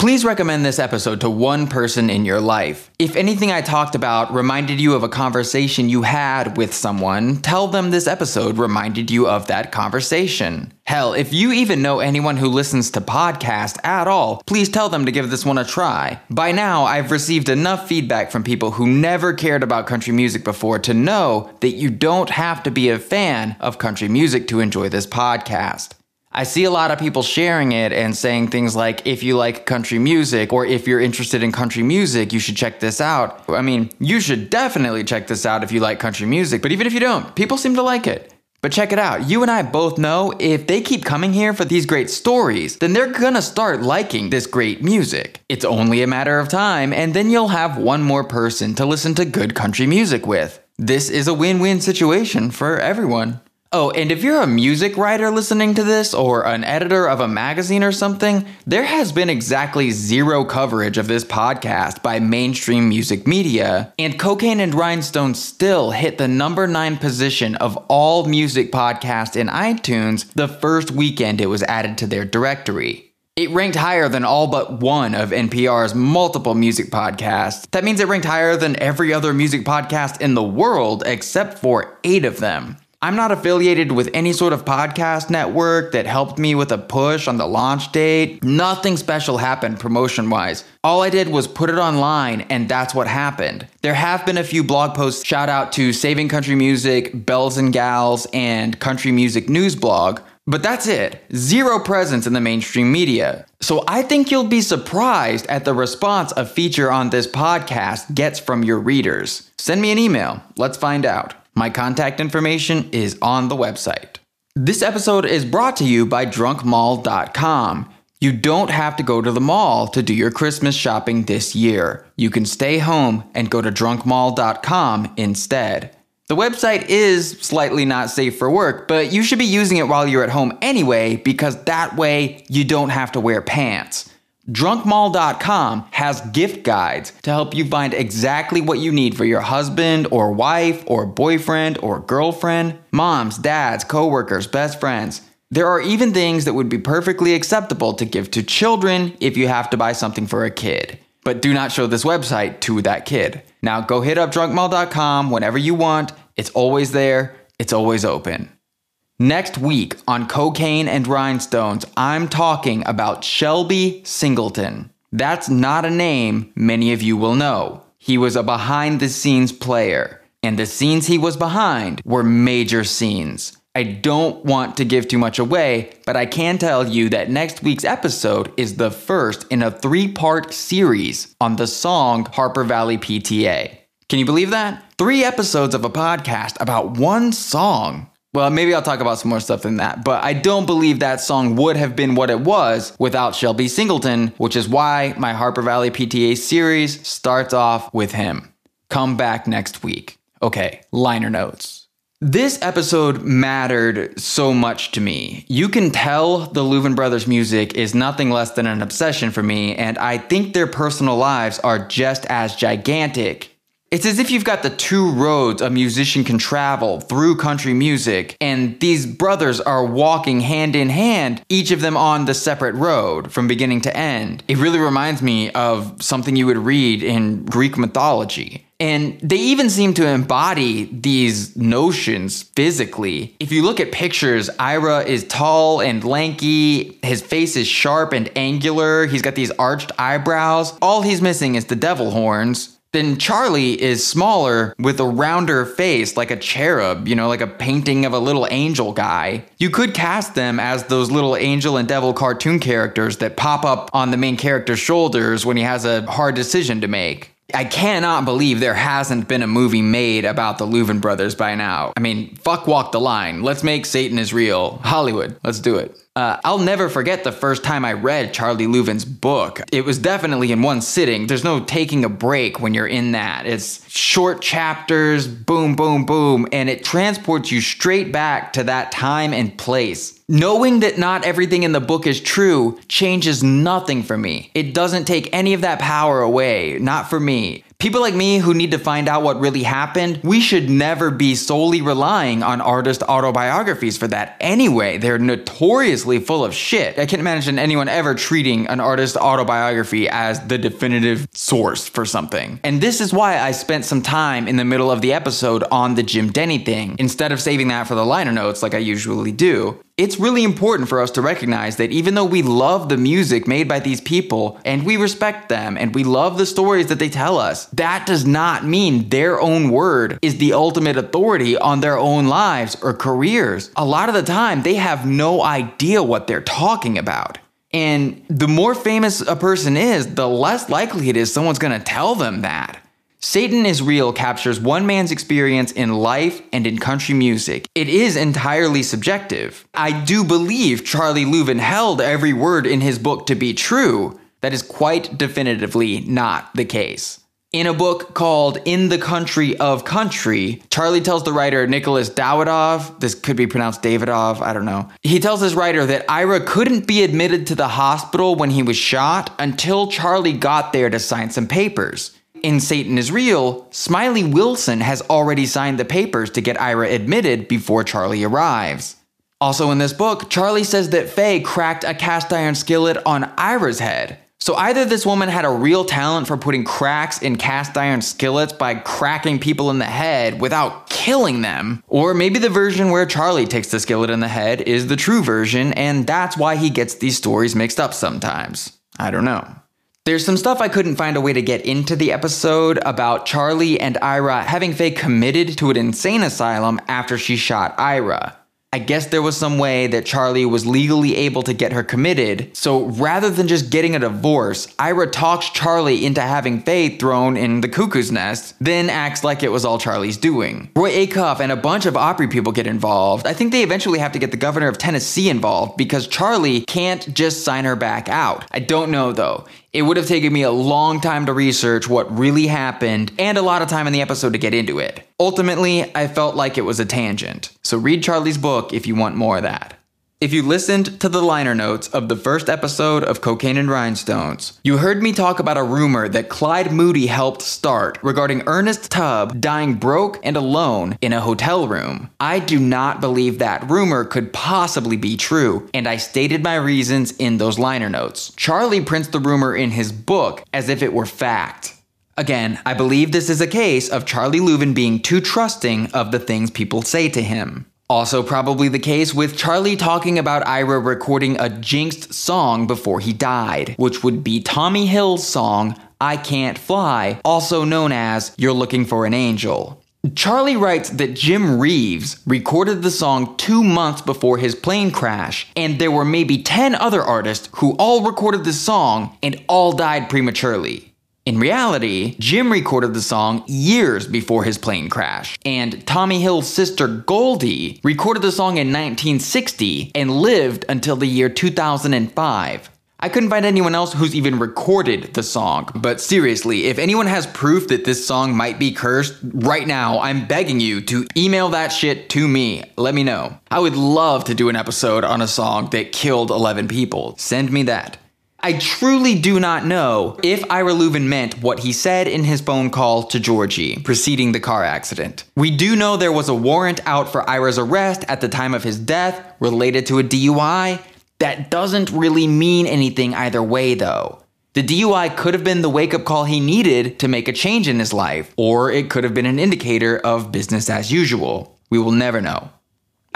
Please recommend this episode to one person in your life. If anything I talked about reminded you of a conversation you had with someone, tell them this episode reminded you of that conversation. Hell, if you even know anyone who listens to podcasts at all, please tell them to give this one a try. By now, I've received enough feedback from people who never cared about country music before to know that you don't have to be a fan of country music to enjoy this podcast. I see a lot of people sharing it and saying things like, if you like country music or if you're interested in country music, you should check this out. I mean, you should definitely check this out if you like country music, but even if you don't, people seem to like it. But check it out. You and I both know if they keep coming here for these great stories, then they're gonna start liking this great music. It's only a matter of time, and then you'll have one more person to listen to good country music with. This is a win win situation for everyone. Oh, and if you're a music writer listening to this, or an editor of a magazine or something, there has been exactly zero coverage of this podcast by mainstream music media, and Cocaine and Rhinestones still hit the number 9 position of all music podcasts in iTunes the first weekend it was added to their directory. It ranked higher than all but one of NPR's multiple music podcasts. That means it ranked higher than every other music podcast in the world except for eight of them. I'm not affiliated with any sort of podcast network that helped me with a push on the launch date. Nothing special happened promotion wise. All I did was put it online, and that's what happened. There have been a few blog posts, shout out to Saving Country Music, Bells and Gals, and Country Music News Blog. But that's it. Zero presence in the mainstream media. So I think you'll be surprised at the response a feature on this podcast gets from your readers. Send me an email. Let's find out. My contact information is on the website. This episode is brought to you by drunkmall.com. You don't have to go to the mall to do your Christmas shopping this year. You can stay home and go to drunkmall.com instead. The website is slightly not safe for work, but you should be using it while you're at home anyway because that way you don't have to wear pants. Drunkmall.com has gift guides to help you find exactly what you need for your husband or wife or boyfriend or girlfriend, moms, dads, coworkers, best friends. There are even things that would be perfectly acceptable to give to children if you have to buy something for a kid. But do not show this website to that kid. Now go hit up drunkmall.com whenever you want. It's always there, it's always open. Next week on Cocaine and Rhinestones, I'm talking about Shelby Singleton. That's not a name many of you will know. He was a behind the scenes player, and the scenes he was behind were major scenes. I don't want to give too much away, but I can tell you that next week's episode is the first in a three part series on the song Harper Valley PTA. Can you believe that? Three episodes of a podcast about one song. Well, maybe I'll talk about some more stuff than that, but I don't believe that song would have been what it was without Shelby Singleton, which is why my Harper Valley PTA series starts off with him. Come back next week. Okay, liner notes. This episode mattered so much to me. You can tell the Louvin brothers' music is nothing less than an obsession for me, and I think their personal lives are just as gigantic it's as if you've got the two roads a musician can travel through country music, and these brothers are walking hand in hand, each of them on the separate road from beginning to end. It really reminds me of something you would read in Greek mythology. And they even seem to embody these notions physically. If you look at pictures, Ira is tall and lanky, his face is sharp and angular, he's got these arched eyebrows. All he's missing is the devil horns. Then Charlie is smaller with a rounder face, like a cherub, you know, like a painting of a little angel guy. You could cast them as those little angel and devil cartoon characters that pop up on the main character's shoulders when he has a hard decision to make. I cannot believe there hasn't been a movie made about the Louvin brothers by now. I mean, fuck walk the line. Let's make Satan is real. Hollywood, let's do it. Uh, I'll never forget the first time I read Charlie Louvin's book. It was definitely in one sitting. There's no taking a break when you're in that. It's short chapters, boom, boom, boom, and it transports you straight back to that time and place. Knowing that not everything in the book is true changes nothing for me. It doesn't take any of that power away, not for me. People like me who need to find out what really happened, we should never be solely relying on artist autobiographies for that anyway. They're notoriously full of shit. I can't imagine anyone ever treating an artist autobiography as the definitive source for something. And this is why I spent some time in the middle of the episode on the Jim Denny thing, instead of saving that for the liner notes like I usually do. It's really important for us to recognize that even though we love the music made by these people and we respect them and we love the stories that they tell us, that does not mean their own word is the ultimate authority on their own lives or careers. A lot of the time, they have no idea what they're talking about. And the more famous a person is, the less likely it is someone's gonna tell them that. Satan is Real captures one man's experience in life and in country music. It is entirely subjective. I do believe Charlie Louvin held every word in his book to be true. That is quite definitively not the case. In a book called In the Country of Country, Charlie tells the writer Nicholas Dawidoff, this could be pronounced Davidov, I don't know. He tells his writer that Ira couldn't be admitted to the hospital when he was shot until Charlie got there to sign some papers in Satan is Real, Smiley Wilson has already signed the papers to get Ira admitted before Charlie arrives. Also in this book, Charlie says that Faye cracked a cast iron skillet on Ira's head. So either this woman had a real talent for putting cracks in cast iron skillets by cracking people in the head without killing them, or maybe the version where Charlie takes the skillet in the head is the true version, and that's why he gets these stories mixed up sometimes. I don't know. There's some stuff I couldn't find a way to get into the episode about Charlie and Ira having Faye committed to an insane asylum after she shot Ira. I guess there was some way that Charlie was legally able to get her committed, so rather than just getting a divorce, Ira talks Charlie into having Faye thrown in the cuckoo's nest, then acts like it was all Charlie's doing. Roy Acuff and a bunch of Opry people get involved. I think they eventually have to get the governor of Tennessee involved because Charlie can't just sign her back out. I don't know though. It would have taken me a long time to research what really happened and a lot of time in the episode to get into it. Ultimately, I felt like it was a tangent. So read Charlie's book if you want more of that. If you listened to the liner notes of the first episode of Cocaine and Rhinestones, you heard me talk about a rumor that Clyde Moody helped start regarding Ernest Tubb dying broke and alone in a hotel room. I do not believe that rumor could possibly be true, and I stated my reasons in those liner notes. Charlie prints the rumor in his book as if it were fact. Again, I believe this is a case of Charlie Louvin being too trusting of the things people say to him. Also, probably the case with Charlie talking about Ira recording a jinxed song before he died, which would be Tommy Hill's song, I Can't Fly, also known as You're Looking for an Angel. Charlie writes that Jim Reeves recorded the song two months before his plane crash, and there were maybe 10 other artists who all recorded the song and all died prematurely. In reality, Jim recorded the song years before his plane crash, and Tommy Hill's sister Goldie recorded the song in 1960 and lived until the year 2005. I couldn't find anyone else who's even recorded the song, but seriously, if anyone has proof that this song might be cursed, right now, I'm begging you to email that shit to me. Let me know. I would love to do an episode on a song that killed 11 people. Send me that. I truly do not know if Ira Louvin meant what he said in his phone call to Georgie preceding the car accident. We do know there was a warrant out for Ira's arrest at the time of his death related to a DUI. That doesn't really mean anything either way, though. The DUI could have been the wake up call he needed to make a change in his life, or it could have been an indicator of business as usual. We will never know.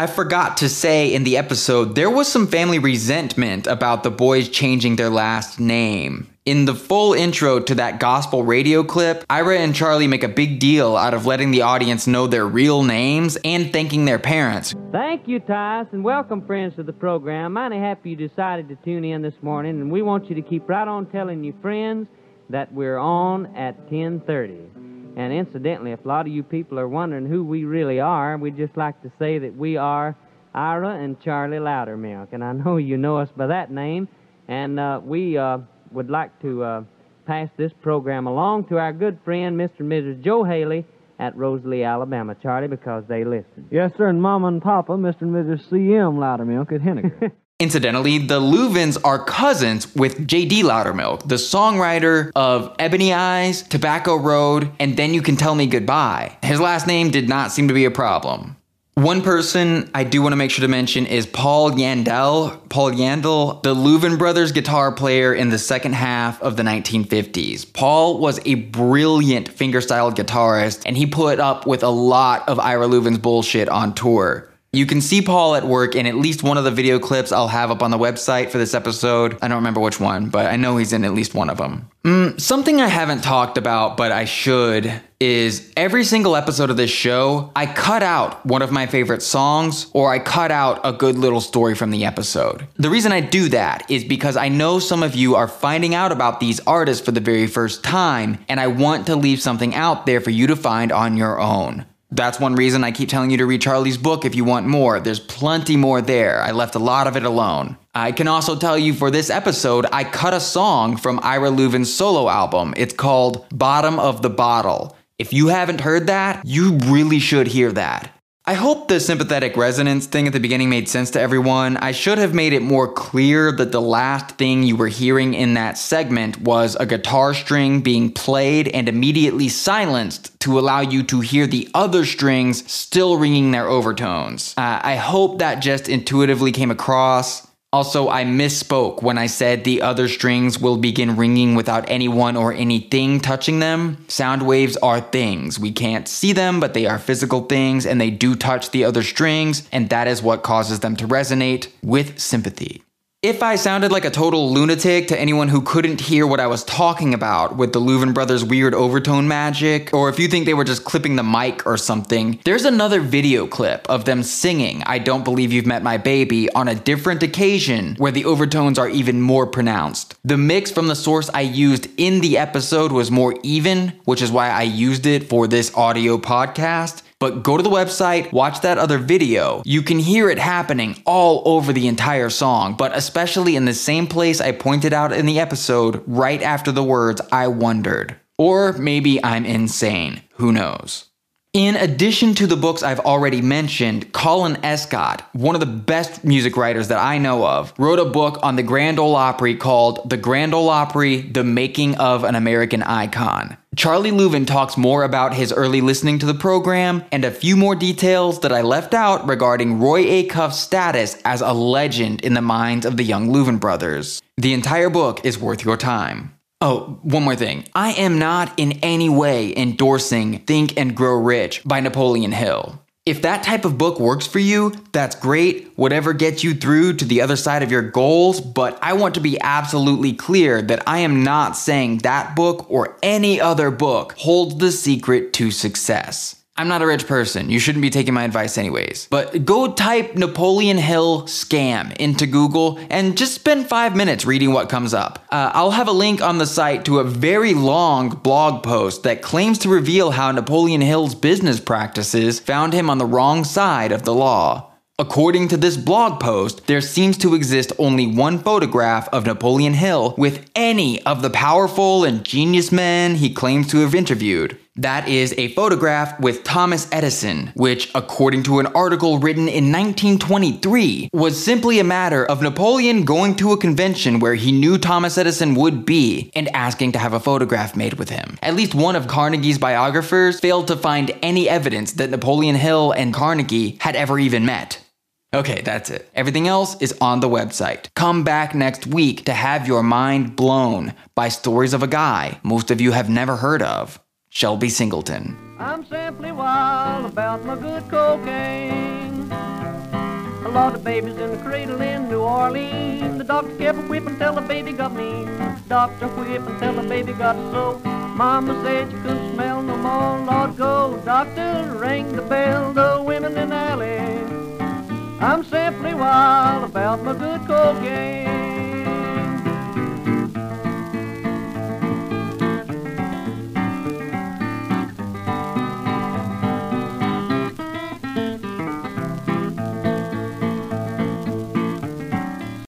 I forgot to say in the episode, there was some family resentment about the boys changing their last name. In the full intro to that gospel radio clip, Ira and Charlie make a big deal out of letting the audience know their real names and thanking their parents. Thank you, Tyus, and welcome, friends, to the program. Mighty happy you decided to tune in this morning, and we want you to keep right on telling your friends that we're on at 10:30. And incidentally, if a lot of you people are wondering who we really are, we'd just like to say that we are Ira and Charlie Loudermilk, and I know you know us by that name, and uh, we uh, would like to uh, pass this program along to our good friend, Mr. and Mrs. Joe Haley at Rosalie, Alabama, Charlie, because they listen. Yes, sir, and Mama and Papa, Mr. and Mrs. C.M. Loudermilk at Henagar. Incidentally, the Louvins are cousins with J.D. Loudermilk, the songwriter of Ebony Eyes, Tobacco Road, and Then You Can Tell Me Goodbye. His last name did not seem to be a problem. One person I do want to make sure to mention is Paul Yandell. Paul Yandell, the Louvin brothers guitar player in the second half of the 1950s. Paul was a brilliant fingerstyle guitarist, and he put up with a lot of Ira Louvin's bullshit on tour. You can see Paul at work in at least one of the video clips I'll have up on the website for this episode. I don't remember which one, but I know he's in at least one of them. Mm, something I haven't talked about, but I should, is every single episode of this show, I cut out one of my favorite songs or I cut out a good little story from the episode. The reason I do that is because I know some of you are finding out about these artists for the very first time, and I want to leave something out there for you to find on your own. That's one reason I keep telling you to read Charlie's book if you want more. There's plenty more there. I left a lot of it alone. I can also tell you for this episode, I cut a song from Ira Louvin's solo album. It's called Bottom of the Bottle. If you haven't heard that, you really should hear that. I hope the sympathetic resonance thing at the beginning made sense to everyone. I should have made it more clear that the last thing you were hearing in that segment was a guitar string being played and immediately silenced to allow you to hear the other strings still ringing their overtones. Uh, I hope that just intuitively came across. Also, I misspoke when I said the other strings will begin ringing without anyone or anything touching them. Sound waves are things. We can't see them, but they are physical things and they do touch the other strings, and that is what causes them to resonate with sympathy. If I sounded like a total lunatic to anyone who couldn't hear what I was talking about with the Louvin brothers' weird overtone magic, or if you think they were just clipping the mic or something, there's another video clip of them singing I Don't Believe You've Met My Baby on a different occasion where the overtones are even more pronounced. The mix from the source I used in the episode was more even, which is why I used it for this audio podcast. But go to the website, watch that other video. You can hear it happening all over the entire song, but especially in the same place I pointed out in the episode right after the words I wondered. Or maybe I'm insane. Who knows? In addition to the books I've already mentioned, Colin Escott, one of the best music writers that I know of, wrote a book on the Grand Ole Opry called The Grand Ole Opry The Making of an American Icon. Charlie Louvin talks more about his early listening to the program and a few more details that I left out regarding Roy Acuff's status as a legend in the minds of the young Louvin brothers. The entire book is worth your time. Oh, one more thing. I am not in any way endorsing Think and Grow Rich by Napoleon Hill. If that type of book works for you, that's great, whatever gets you through to the other side of your goals, but I want to be absolutely clear that I am not saying that book or any other book holds the secret to success. I'm not a rich person. You shouldn't be taking my advice, anyways. But go type Napoleon Hill scam into Google and just spend five minutes reading what comes up. Uh, I'll have a link on the site to a very long blog post that claims to reveal how Napoleon Hill's business practices found him on the wrong side of the law. According to this blog post, there seems to exist only one photograph of Napoleon Hill with any of the powerful and genius men he claims to have interviewed. That is a photograph with Thomas Edison, which, according to an article written in 1923, was simply a matter of Napoleon going to a convention where he knew Thomas Edison would be and asking to have a photograph made with him. At least one of Carnegie's biographers failed to find any evidence that Napoleon Hill and Carnegie had ever even met. Okay, that's it. Everything else is on the website. Come back next week to have your mind blown by stories of a guy most of you have never heard of Shelby Singleton. I'm simply wild about my good cocaine. A lot of babies in the cradle in New Orleans. The doctor kept a whip until the baby got mean. Doctor whip until the baby got so. Mama said you couldn't smell no more. Lord, go. Doctor, ring the bell. The women in the alley. I'm simply wild about my good cocaine.